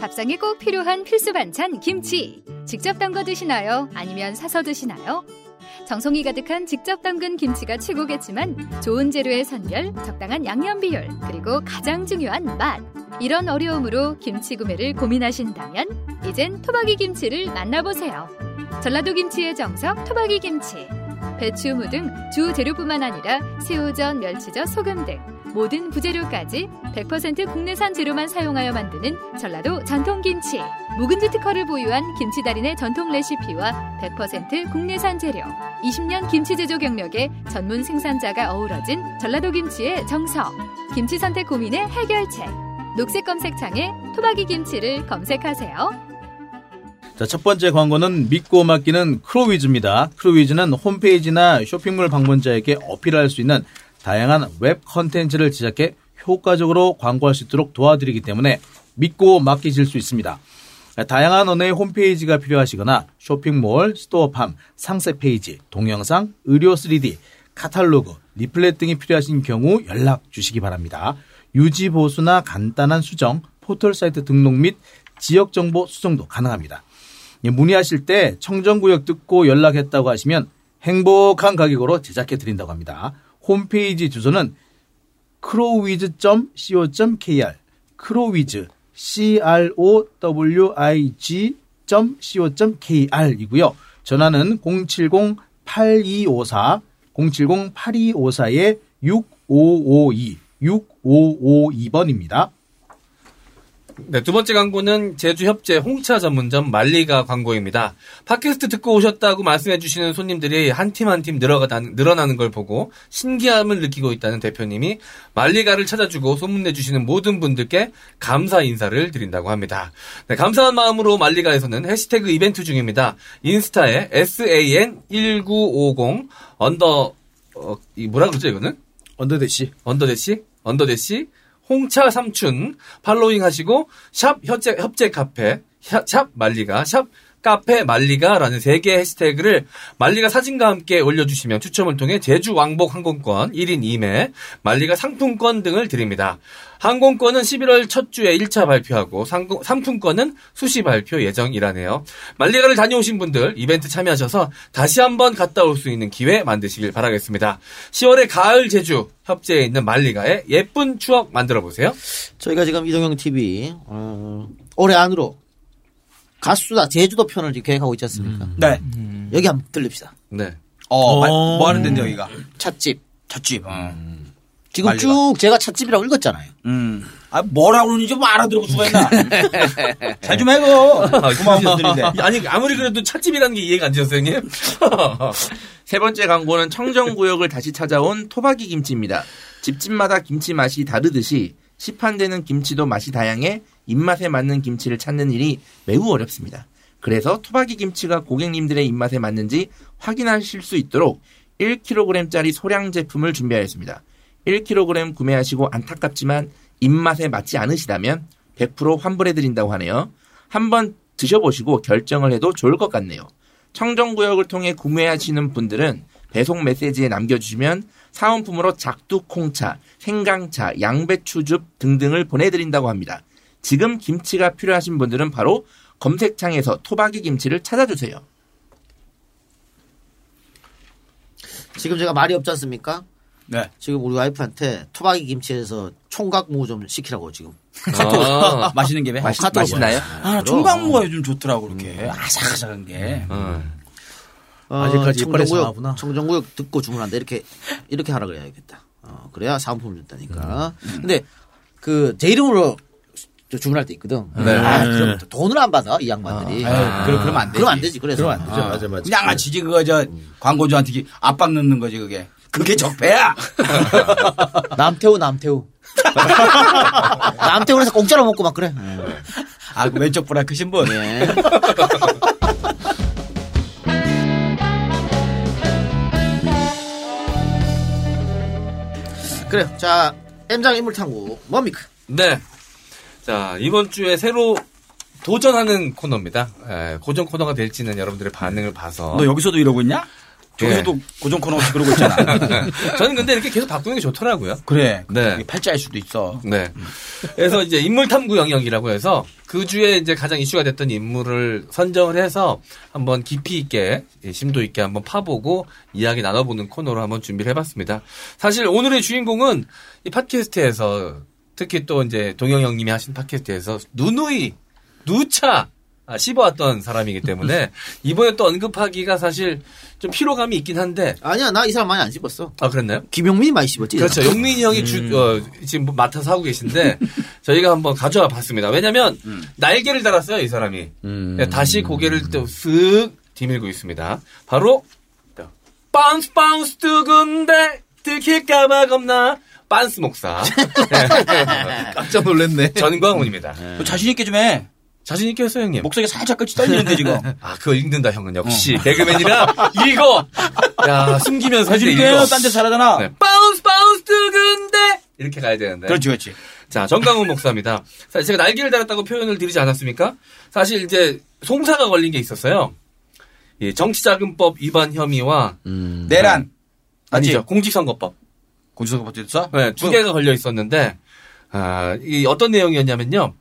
밥상에 꼭 필요한 필수 반찬 김치. 직접 담가 드시나요? 아니면 사서 드시나요? 정성이 가득한 직접 담근 김치가 최고겠지만 좋은 재료의 선별, 적당한 양념 비율, 그리고 가장 중요한 맛. 이런 어려움으로 김치 구매를 고민하신다면 이젠 토박이 김치를 만나보세요. 전라도 김치의 정석 토박이 김치. 배추, 무 등 주 재료뿐만 아니라 새우젓, 멸치젓, 소금 등 모든 부재료까지 100% 국내산 재료만 사용하여 만드는 전라도 전통 김치. 묵은지 특허를 보유한 김치 달인의 전통 레시피와 100% 국내산 재료, 20년 김치 제조 경력의 전문 생산자가 어우러진 전라도 김치의 정석. 김치 선택 고민의 해결책. 녹색 검색창에 토박이 김치를 검색하세요. 자, 첫 번째 광고는 믿고 맡기는 크로위즈입니다. 크로위즈는 홈페이지나 쇼핑몰 방문자에게 어필할 수 있는 다양한 웹 컨텐츠를 제작해 효과적으로 광고할 수 있도록 도와드리기 때문에 믿고 맡기실 수 있습니다. 다양한 언어의 홈페이지가 필요하시거나 쇼핑몰, 스토어팜, 상세 페이지, 동영상, 의료 3D, 카탈로그, 리플렛 등이 필요하신 경우 연락 주시기 바랍니다. 유지 보수나 간단한 수정, 포털 사이트 등록 및 지역 정보 수정도 가능합니다. 예, 문의하실 때 청정구역 듣고 연락했다고 하시면 행복한 가격으로 제작해 드린다고 합니다. 홈페이지 주소는 crowwiz.co.kr crowwiz crowig.co.kr이고요. 전화는 070-8254 070-8254에 6552 6552번입니다. 네, 두 번째 광고는 제주 협재 홍차 전문점 말리가 광고입니다. 팟캐스트 듣고 오셨다고 말씀해 주시는 손님들이 한 팀 한 팀 늘어나는 걸 보고 신기함을 느끼고 있다는 대표님이 말리가를 찾아주고 소문내 주시는 모든 분들께 감사 인사를 드린다고 합니다. 네, 감사한 마음으로 말리가에서는 해시태그 이벤트 중입니다. 인스타에 SAN1950 언더 어, 이 뭐라 그러죠 이거는? underdash. underdash? underdash? 홍차 삼춘 following 하시고 샵 협재, 협재 카페 샵 말리가 샵 카페 말리가라는 세 개의 해시태그를 말리가 사진과 함께 올려주시면 추첨을 통해 제주 왕복 항공권 1인 2매, 말리가 상품권 등을 드립니다. 항공권은 11월 첫 주에 1차 발표하고 상품권은 수시 발표 예정이라네요. 말리가를 다녀오신 분들 이벤트 참여하셔서 다시 한번 갔다 올 수 있는 기회 만드시길 바라겠습니다. 10월의 가을 제주 협재에 있는 말리가의 예쁜 추억 만들어 보세요. 저희가 지금 이동형 TV 어, 올해 안으로 가수다 제주도 편을 지금 계획하고 있지 않습니까? 네. 여기 한번 들립시다. 네. 어, 마- 뭐 하는 데인데 여기가? 찻집. 찻집. 어. 지금 말리가. 쭉 제가 찻집이라고 읽었잖아요. 음. 아, 뭐라고 그러는지 뭐 알아들을 수가 있나? 잘 좀 해고. 고마운 분들인데. 아니 아무리 그래도 찻집이라는 게 이해가 안 되셨어요, 형님? 세 번째 광고는 청정 구역을 다시 찾아온 토박이 김치입니다. 집집마다 김치 맛이 다르듯이 시판되는 김치도 맛이 다양해 입맛에 맞는 김치를 찾는 일이 매우 어렵습니다. 그래서 토박이 김치가 고객님들의 입맛에 맞는지 확인하실 수 있도록 1kg짜리 소량 제품을 준비하였습니다. 1kg 구매하시고 안타깝지만 입맛에 맞지 않으시다면 100% 환불해드린다고 하네요. 한번 드셔보시고 결정을 해도 좋을 것 같네요. 청정구역을 통해 구매하시는 분들은 배송 메시지에 남겨주시면 사은품으로 작두콩차, 생강차, 양배추즙 등등을 보내드린다고 합니다. 지금 김치가 필요하신 분들은 바로 검색창에서 토박이 김치를 찾아주세요. 지금 제가 말이 없지 않습니까? 네. 지금 우리 와이프한테 토박이 김치에서 총각무 좀 시키라고 지금. 아, 맛있는 게 맛있- 맛있나요? 아, 그럼. 총각무가 요즘 좋더라고, 이렇게. 아삭아삭한 게. 어, 아직까지 청정구역. 청정구역 듣고 주문한다. 이렇게, 이렇게 하라 그래야겠다. 어, 그래야 사은품 준다니까. 근데, 그, 제 이름으로 저 주문할 때 있거든. 네. 아, 그럼 또 돈을 안 받아, 이 양반들이. 아유, 그럼- 그러면 안 되지. 그럼 안 되지, 그래서. 그러면 안 되죠. 아. 맞아, 맞아. 그냥 아치지, 그거, 저, 광고주한테 압박 넣는 거지, 그게. 그게 적폐야! 남태우, 남태우. 남태우에서 공짜로 먹고 막 그래. 아, 그 왼쪽 브라 크 신 분. 예. 그래요. 자, M장 인물 탐구 뭡니까? 네. 자, 이번 주에 새로 도전하는 코너입니다. 예, 고정 코너가 될지는 여러분들의 반응을 봐서. 너 여기서도 이러고 있냐? 저기서도 예. 고정 코너 없이 그러고 있잖아. 저는 근데 이렇게 계속 바꾸는 게 좋더라고요. 그래. 네. 팔자일 수도 있어. 네. 그래서 이제 인물 탐구 영역이라고 해서 그 주에 이제 가장 이슈가 됐던 인물을 선정을 해서 한번 깊이 있게 예, 심도 있게 한번 파보고 이야기 나눠보는 코너로 한번 준비를 해봤습니다. 사실 오늘의 주인공은 이 팟캐스트에서 특히 또 이제 동영 형님이 하신 팟캐스트에서 누누이 누차 아, 씹어왔던 사람이기 때문에 이번에 또 언급하기가 사실 좀 피로감이 있긴 한데 아니야, 나 이 사람 많이 안 씹었어. 아 그랬나요? 김용민이 많이 씹었지. 그렇죠. 용민이 형이 주, 음. 어, 지금 뭐 맡아서 하고 계신데 저희가 한번 가져와 봤습니다. 왜냐면 날개를 달았어요, 이 사람이. 네, 다시 고개를 또 쓱 디밀고 있습니다. 바로 bounce bounce 두근대 들킬까봐 겁나 빤스 목사. 깜짝 놀랐네. 전광훈입니다. 너 자신 있게 좀 해. 자신 있게 했어요, 형님. 목소리가 살짝 끝이 떨리는데 지금. 아, 그거 읽는다, 형은 역시. 개그맨이라 읽어! 야, 숨기면서 있게 읽어. 해요. 딴데 잘하잖아. 네. bounce bounce 두근대 이렇게 가야 되는데. 그렇지, 그렇지. 자, 정강훈 목사입니다. 사실 제가 날개를 달았다고 표현을 드리지 않았습니까? 사실 이제 송사가 걸린 게 있었어요. 예, 정치자금법 위반 혐의와 내란. 아니죠. 공직선거법. 공직선거법 됐어? 네, 두 개가 걸려 있었는데 아, 이 어떤 내용이었냐면요.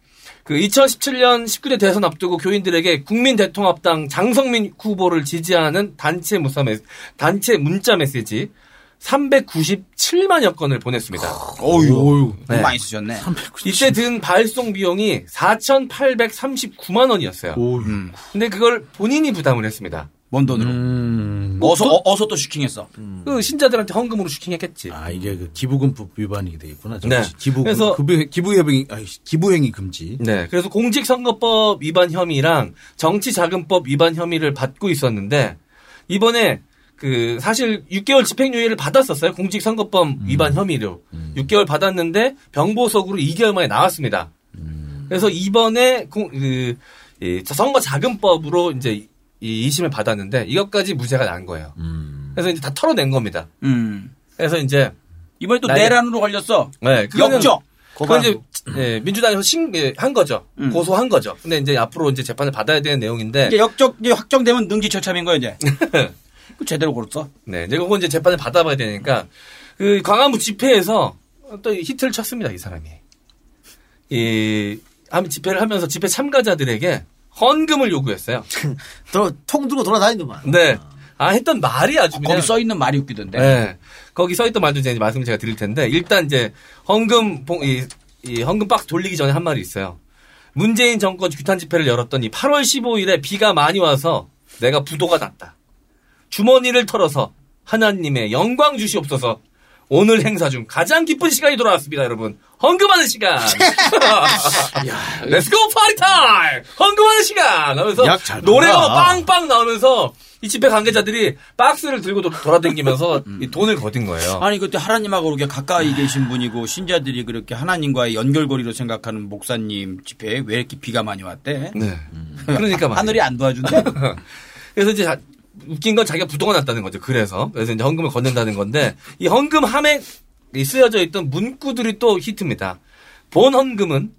그 2017년 19대 대선 앞두고 교인들에게 국민대통합당 장성민 후보를 지지하는 단체 문자 메 단체 문자 메시지 397만여 건을 보냈습니다. 어유, 네. 많이 쓰셨네. 이때 든 발송 비용이 4,839만 원이었어요. 음. 근데 그걸 본인이 부담을 했습니다. 뭔 돈으로? 음. 어서 어, 어서 또 슈킹했어. 그 신자들한테 헌금으로 슈킹했겠지. 아 이게 그 기부금법 위반이 되겠구나. 네. 기부 그래서- 기부 기부협행 아니, 기부행위 금지. 네. 그래서 공직선거법 위반 혐의랑 정치자금법 위반 혐의를 받고 있었는데 이번에 그 사실 6개월 집행유예를 받았었어요. 공직선거법 위반 혐의로 6개월 받았는데 병보석으로 2개월 만에 나왔습니다. 그래서 이번에 공, 그, 이 선거자금법으로 이제 이 2심을 받았는데 이것까지 무죄가 난 거예요. 그래서 이제 다 털어낸 겁니다. 음. 그래서 이제 이번에 또 내란으로 걸렸어. 네, 그거는- 역적. 그건 이제 예, 민주당에서 신, 예, 한 거죠. 고소한 거죠. 근데 이제 앞으로 이제 재판을 받아야 되는 내용인데. 이제 역적 이제 확정되면 능지 처참인 거야 이제. 그 제대로 걸었어. 네, 이제 그거 이제 재판을 받아봐야 되니까 그 광화문 집회에서 또 히트를 쳤습니다 이 사람이. 이한 집회를 하면서 집회 참가자들에게 헌금을 요구했어요. 통 들고 돌아다니더만. 네. 아 했던 말이 아주 그냥 거기 써 있는 말이 웃기던데. 네. 거기 써 있던 말도 이제 말씀 제가 드릴 텐데 일단 이제 헌금 봉- 이, 이 헌금 박스 돌리기 전에 한 말이 있어요. 문재인 정권 규탄 집회를 열었더니 8월 15일에 비가 많이 와서 내가 부도가 났다. 주머니를 털어서 하나님의 영광 주시옵소서. 오늘 행사 중 가장 기쁜 시간이 돌아왔습니다, 여러분. 헌금하는 시간. Let's go party time! 헌금하는 시간! 하면서 노래가 빵빵 나오면서 이 집회 관계자들이 박스를 들고 도- 돌아다니면서 이 돈을 거둔 거예요. 아니 그때 하나님하고 그렇게 가까이 계신 분이고 신자들이 그렇게 하나님과의 연결고리로 생각하는 목사님 집회에 왜 이렇게 비가 많이 왔대? 네. 그러니까 말이에요. 하늘이 안 도와준대. 그래서 이제 자- 웃긴 건 자기가 부도가 났다는 거죠. 그래서 그래서 이제 헌금을 건넨다는 건데 이 헌금 함에 이 쓰여져 있던 문구들이 또 히트입니다. 본 헌금은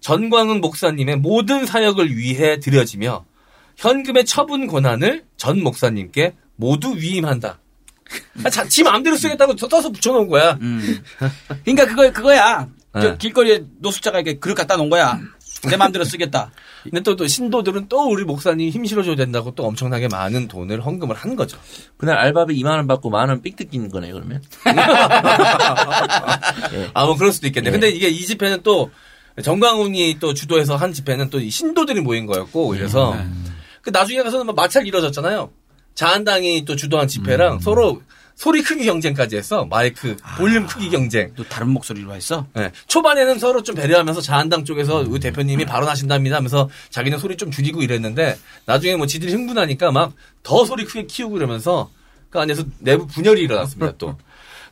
전광훈 목사님의 모든 사역을 위해 드려지며 현금의 처분 권한을 전 목사님께 모두 위임한다. 아, 자, 지 마음대로 쓰겠다고 써서 붙여놓은 거야. 그러니까 그거 그거야. 저 네. 길거리에 노숙자가 이렇게 그릇 갖다 놓은 거야. 내 마음대로 쓰겠다. 근데 또, 또 신도들은 또 우리 목사님 힘 실어줘야 된다고 또 엄청나게 많은 돈을 헌금을 한 거죠. 그날 알바비 2만 원 받고 만 원 삑 뜯기는 거네요, 그러면. 아, 뭐 그럴 수도 있겠네. 예. 근데 이게 이 집회는 또 정광훈이 또 주도해서 한 집회는 또이 신도들이 모인 거였고 그래서 그 나중에 가서는 막 마찰 이뤄졌잖아요. 자한당이 또 주도한 집회랑 서로 소리 크기 경쟁까지 했어. 마이크 볼륨 크기 경쟁. 또 다른 목소리로 했어? 네. 초반에는 서로 좀 배려하면서 자한당 쪽에서 우리 대표님이 발언하신답니다 하면서 자기는 소리 좀 줄이고 이랬는데 나중에 뭐 지들이 흥분하니까 막 더 소리 크게 키우고 이러면서 그 안에서 내부 분열이 일어났습니다 또.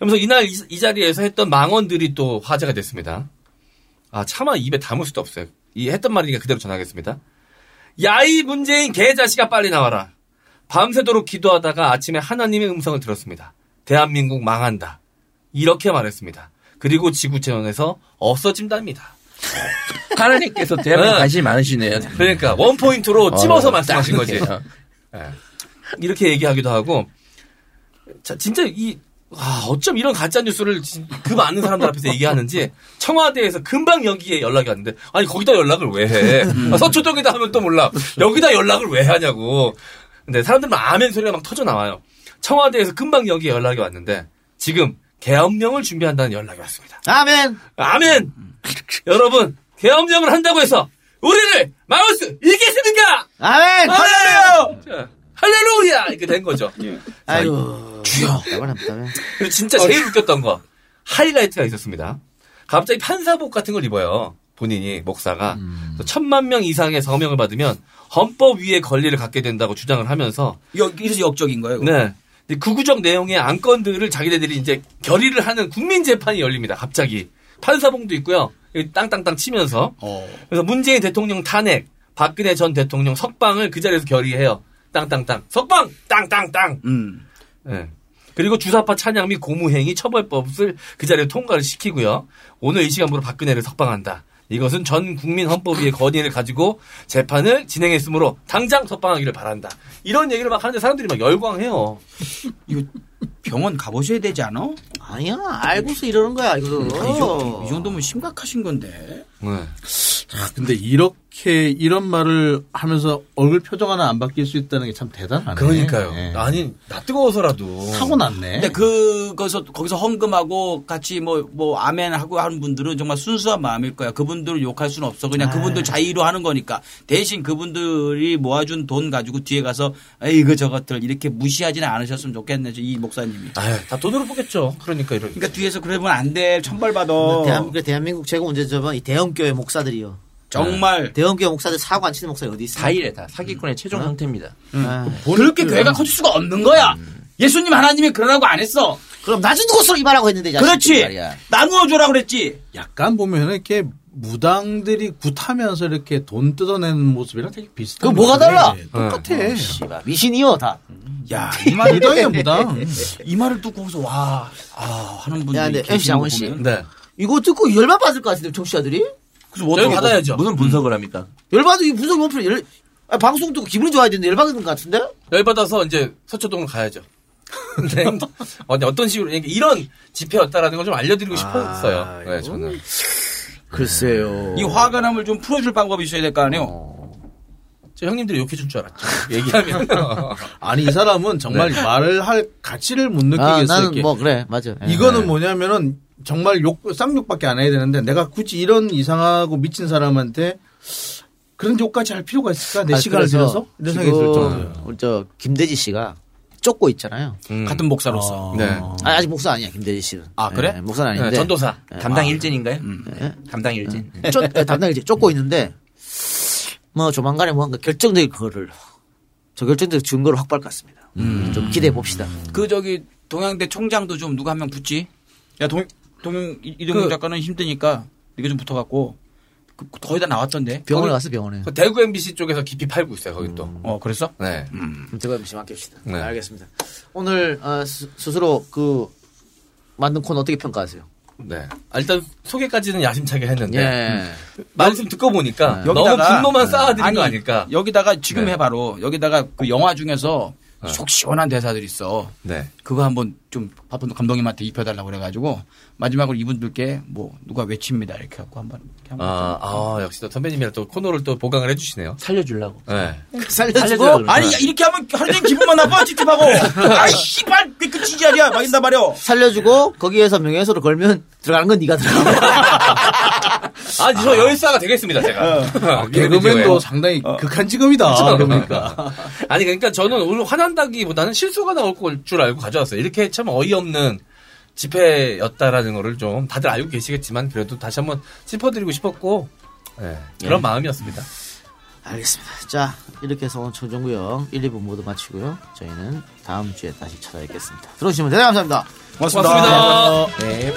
그러면서 이날 이, 이 자리에서 했던 망언들이 또 화제가 됐습니다. 아 차마 입에 담을 수도 없어요. 이 했던 말이니까 그대로 전하겠습니다. 야이 문재인 개자식아 빨리 나와라. 밤새도록 기도하다가 아침에 하나님의 음성을 들었습니다. 대한민국 망한다. 이렇게 말했습니다. 그리고 지구촌에서 없어진답니다. 하나님께서 대한민국 네. 관심이 많으시네요. 그러니까 원 포인트로 찝어서 어, 말씀하신 거지. 딱 예. 이렇게 얘기하기도 하고 자 진짜 이 아, 어쩜 이런 가짜 뉴스를 그 많은 사람들 앞에서 얘기하는지 청와대에서 금방 여기에 연락이 왔는데 아니 거기다 연락을 왜 해? 아, 서초동이다 하면 또 몰라 여기다 연락을 왜 하냐고. 근데 사람들은 아멘 소리가 막 터져 나와요. 청와대에서 금방 여기에 연락이 왔는데 지금 계엄령을 준비한다는 연락이 왔습니다. 아멘. 아멘. 여러분 계엄령을 한다고 해서 우리를 막을 수 있겠습니까? 아멘. 할렐루야. 자, 할렐루야 이렇게 된 거죠. 아이고. 주여. 나발합니다. 그리고 진짜 제일 웃겼던 거 하이라이트가 있었습니다. 갑자기 판사복 같은 걸 입어요. 본인이 목사가 그래서 천만 명 이상의 서명을 받으면 헌법 위에 권리를 갖게 된다고 주장을 하면서 역, 이래서 역적인 거예요. 네. 그 구구적 내용의 안건들을 자기네들이 이제 결의를 하는 국민 재판이 열립니다. 갑자기 판사봉도 있고요. 땅땅땅 치면서 그래서 문재인 대통령 탄핵, 박근혜 전 대통령 석방을 그 자리에서 결의해요. 땅땅땅 석방 땅땅땅. 음. 네. 그리고 주사파 찬양 및 고무행위 처벌법을 그 자리에 통과를 시키고요. 오늘 이 시간부로 박근혜를 석방한다. 이것은 전 국민 헌법위의 권위를 가지고 재판을 진행했으므로 당장 석방하기를 바란다. 이런 얘기를 막 하는데 사람들이 막 열광해요. 이거 병원 가보셔야 되지 않아? 아니야, 알고서 이러는 거야, 이거. 이, 정도, 이 정도면 심각하신 건데. 네. 자, 근데 이렇게 이런 말을 하면서 얼굴 표정 하나 안 바뀔 수 있다는 게 참 대단하네. 그러니까요. 네. 아니, 나 뜨거워서라도. 타고났네. 근데 그, 거기서, 거기서 헌금하고 같이 뭐, 뭐, 아멘 하고 하는 분들은 정말 순수한 마음일 거야. 그분들을 욕할 수는 없어. 그냥 그분들 자의로 하는 거니까. 대신 그분들이 모아준 돈 가지고 뒤에 가서, 에이 그 저것들 이렇게 무시하지는 않으셨으면 좋겠네. 이 목사님 이. 아유, 다 돈으로 보겠죠. 그러니까 이런. 그러니까 뒤에서 그러면 안 돼. 천벌받아. 대한민국, 대한민국 최고 문제점은 이 대형교회 목사들이요. 정말. 대형교회 목사들 사고 안 치는 목사들이 어디 있어? 다 이래 다 사기꾼의 최종 형태입니다. 그렇게 교회가 커질 수가 없는 거야. 예수님 하나님이 그러라고 안 했어. 그럼 낮은 곳으로 임하라고 했는데, 그렇지. 나누어 줘라 그랬지. 약간 보면 이렇게 무당들이 굿하면서 이렇게 돈 뜯어내는 모습이랑 되게 비슷해. 그럼 뭐가 달라? 똑같아. 씨발, 미신이요, 다. 야, 이 말이 무당이야, 무당. 이 말을 듣고 거기서 와, 아, 하는 분들이 야, 근데 MC 장원 씨. 네. 이거 듣고 열받 받을 것 같은데, 청취자들이? 그래서 뭐. 받아야죠. 무슨 분석을 합니까? 열받으, 이 분석이 못 풀어. 열, 아, 방송 듣고 기분이 좋아야 되는데 열받는 것 같은데? 열받아서 이제 서초동으로 가야죠. 근데 어디 어떤 식으로 이런 집회였다라는 걸 좀 알려드리고 싶었어요. 네, 저는. 글쎄요. 이 화가 남을 좀 풀어줄 방법이 있어야 될 거 아니에요? 저 형님들이 욕해줄 줄 알았죠. 얘기하면. 아니 이 사람은 정말 말을 할 가치를 못 느끼겠어. 아, 나는. 뭐, 그래, 맞아. 예. 이거는 뭐냐면은 정말 욕 쌍욕밖에 안 해야 되는데 내가 굳이 이런 이상하고 미친 사람한테 그런 욕까지 할 필요가 있을까? 내 아, 시간을 들여서 이런 생각이 들 지금 정도예요. 우리 저 김대지 씨가 쫓고 있잖아요. 같은 목사로서. 네. 아, 아직 목사 아니야 김대지 씨는. 아, 그래? 예, 목사는 아닌데. 네, 전도사. 담당 아. 일진인가요? 예? 담당 일진. 쫓, 예, 담당 이제 쫓고 있는데 뭐 조만간에 뭔가 결정적인 거를 저 결정적 증거를 확보할 것 같습니다. 좀 기대해 봅시다. 그 저기 동양대 총장도 좀 누가 한 명 붙지? 야, 동, 동영, 이- 이동영 그- 작가는 힘드니까 이거 좀 붙어갖고 그, 거의 다 나왔던데. 병원에 갔어 병원에. 그 대구 MBC 쪽에서 깊이 팔고 있어요. 거기 또. 어, 그랬어? 네. 제가 MC 맡깁시다. 네. 알겠습니다. 오늘 어, 스, 스로그 만든 코너 어떻게 평가하세요? 네. 아, 일단 소개까지는 야심차게 했는데 예. 말씀 듣고 보니까 너무 여기다가- 분노만 쌓아드린 아니, 거 아닐까. 여기다가 지금 네. 해 바로 여기다가 그 영화 중에서 네. 속 시원한 대사들 있어. 네. 그거 한번 좀 바쁜 감독님한테 입혀달라고 그래가지고 마지막으로 이분들께 뭐 누가 외칩니다 이렇게 갖고 한번 아, 아, 역시 또 선배님이랑 또 코너를 또 보강을 해주시네요. 살려주려고. 네. 살려주고 아니 야, 이렇게 하면 하루 종일 기분만 나빠 찝찝하고 아이 씨발 왜그 지지하냐 막 이런단 말이야 살려주고 거기에서 명예훼손을 걸면 들어가는 건 네가 들어가. 아, 저 열사가 되겠습니다, 제가. 아, 개그맨도 상당히 극한 직업이다. 그러니까. 아니, 그러니까 저는 오늘 화난다기보다는 실수가 나올 줄 알고 가져왔어요. 이렇게 참 어이없는 집회였다라는 거를 좀 다들 알고 계시겠지만 그래도 다시 한번 짚어드리고 싶었고, 네, 그런 예. 마음이었습니다. 알겠습니다. 자 이렇게 해서 오늘 청정구역 1, 2부 모두 마치고요. 저희는 다음 주에 다시 찾아뵙겠습니다. 들어주시면 대단히 감사합니다. 고맙습니다. 고맙습니다. 네.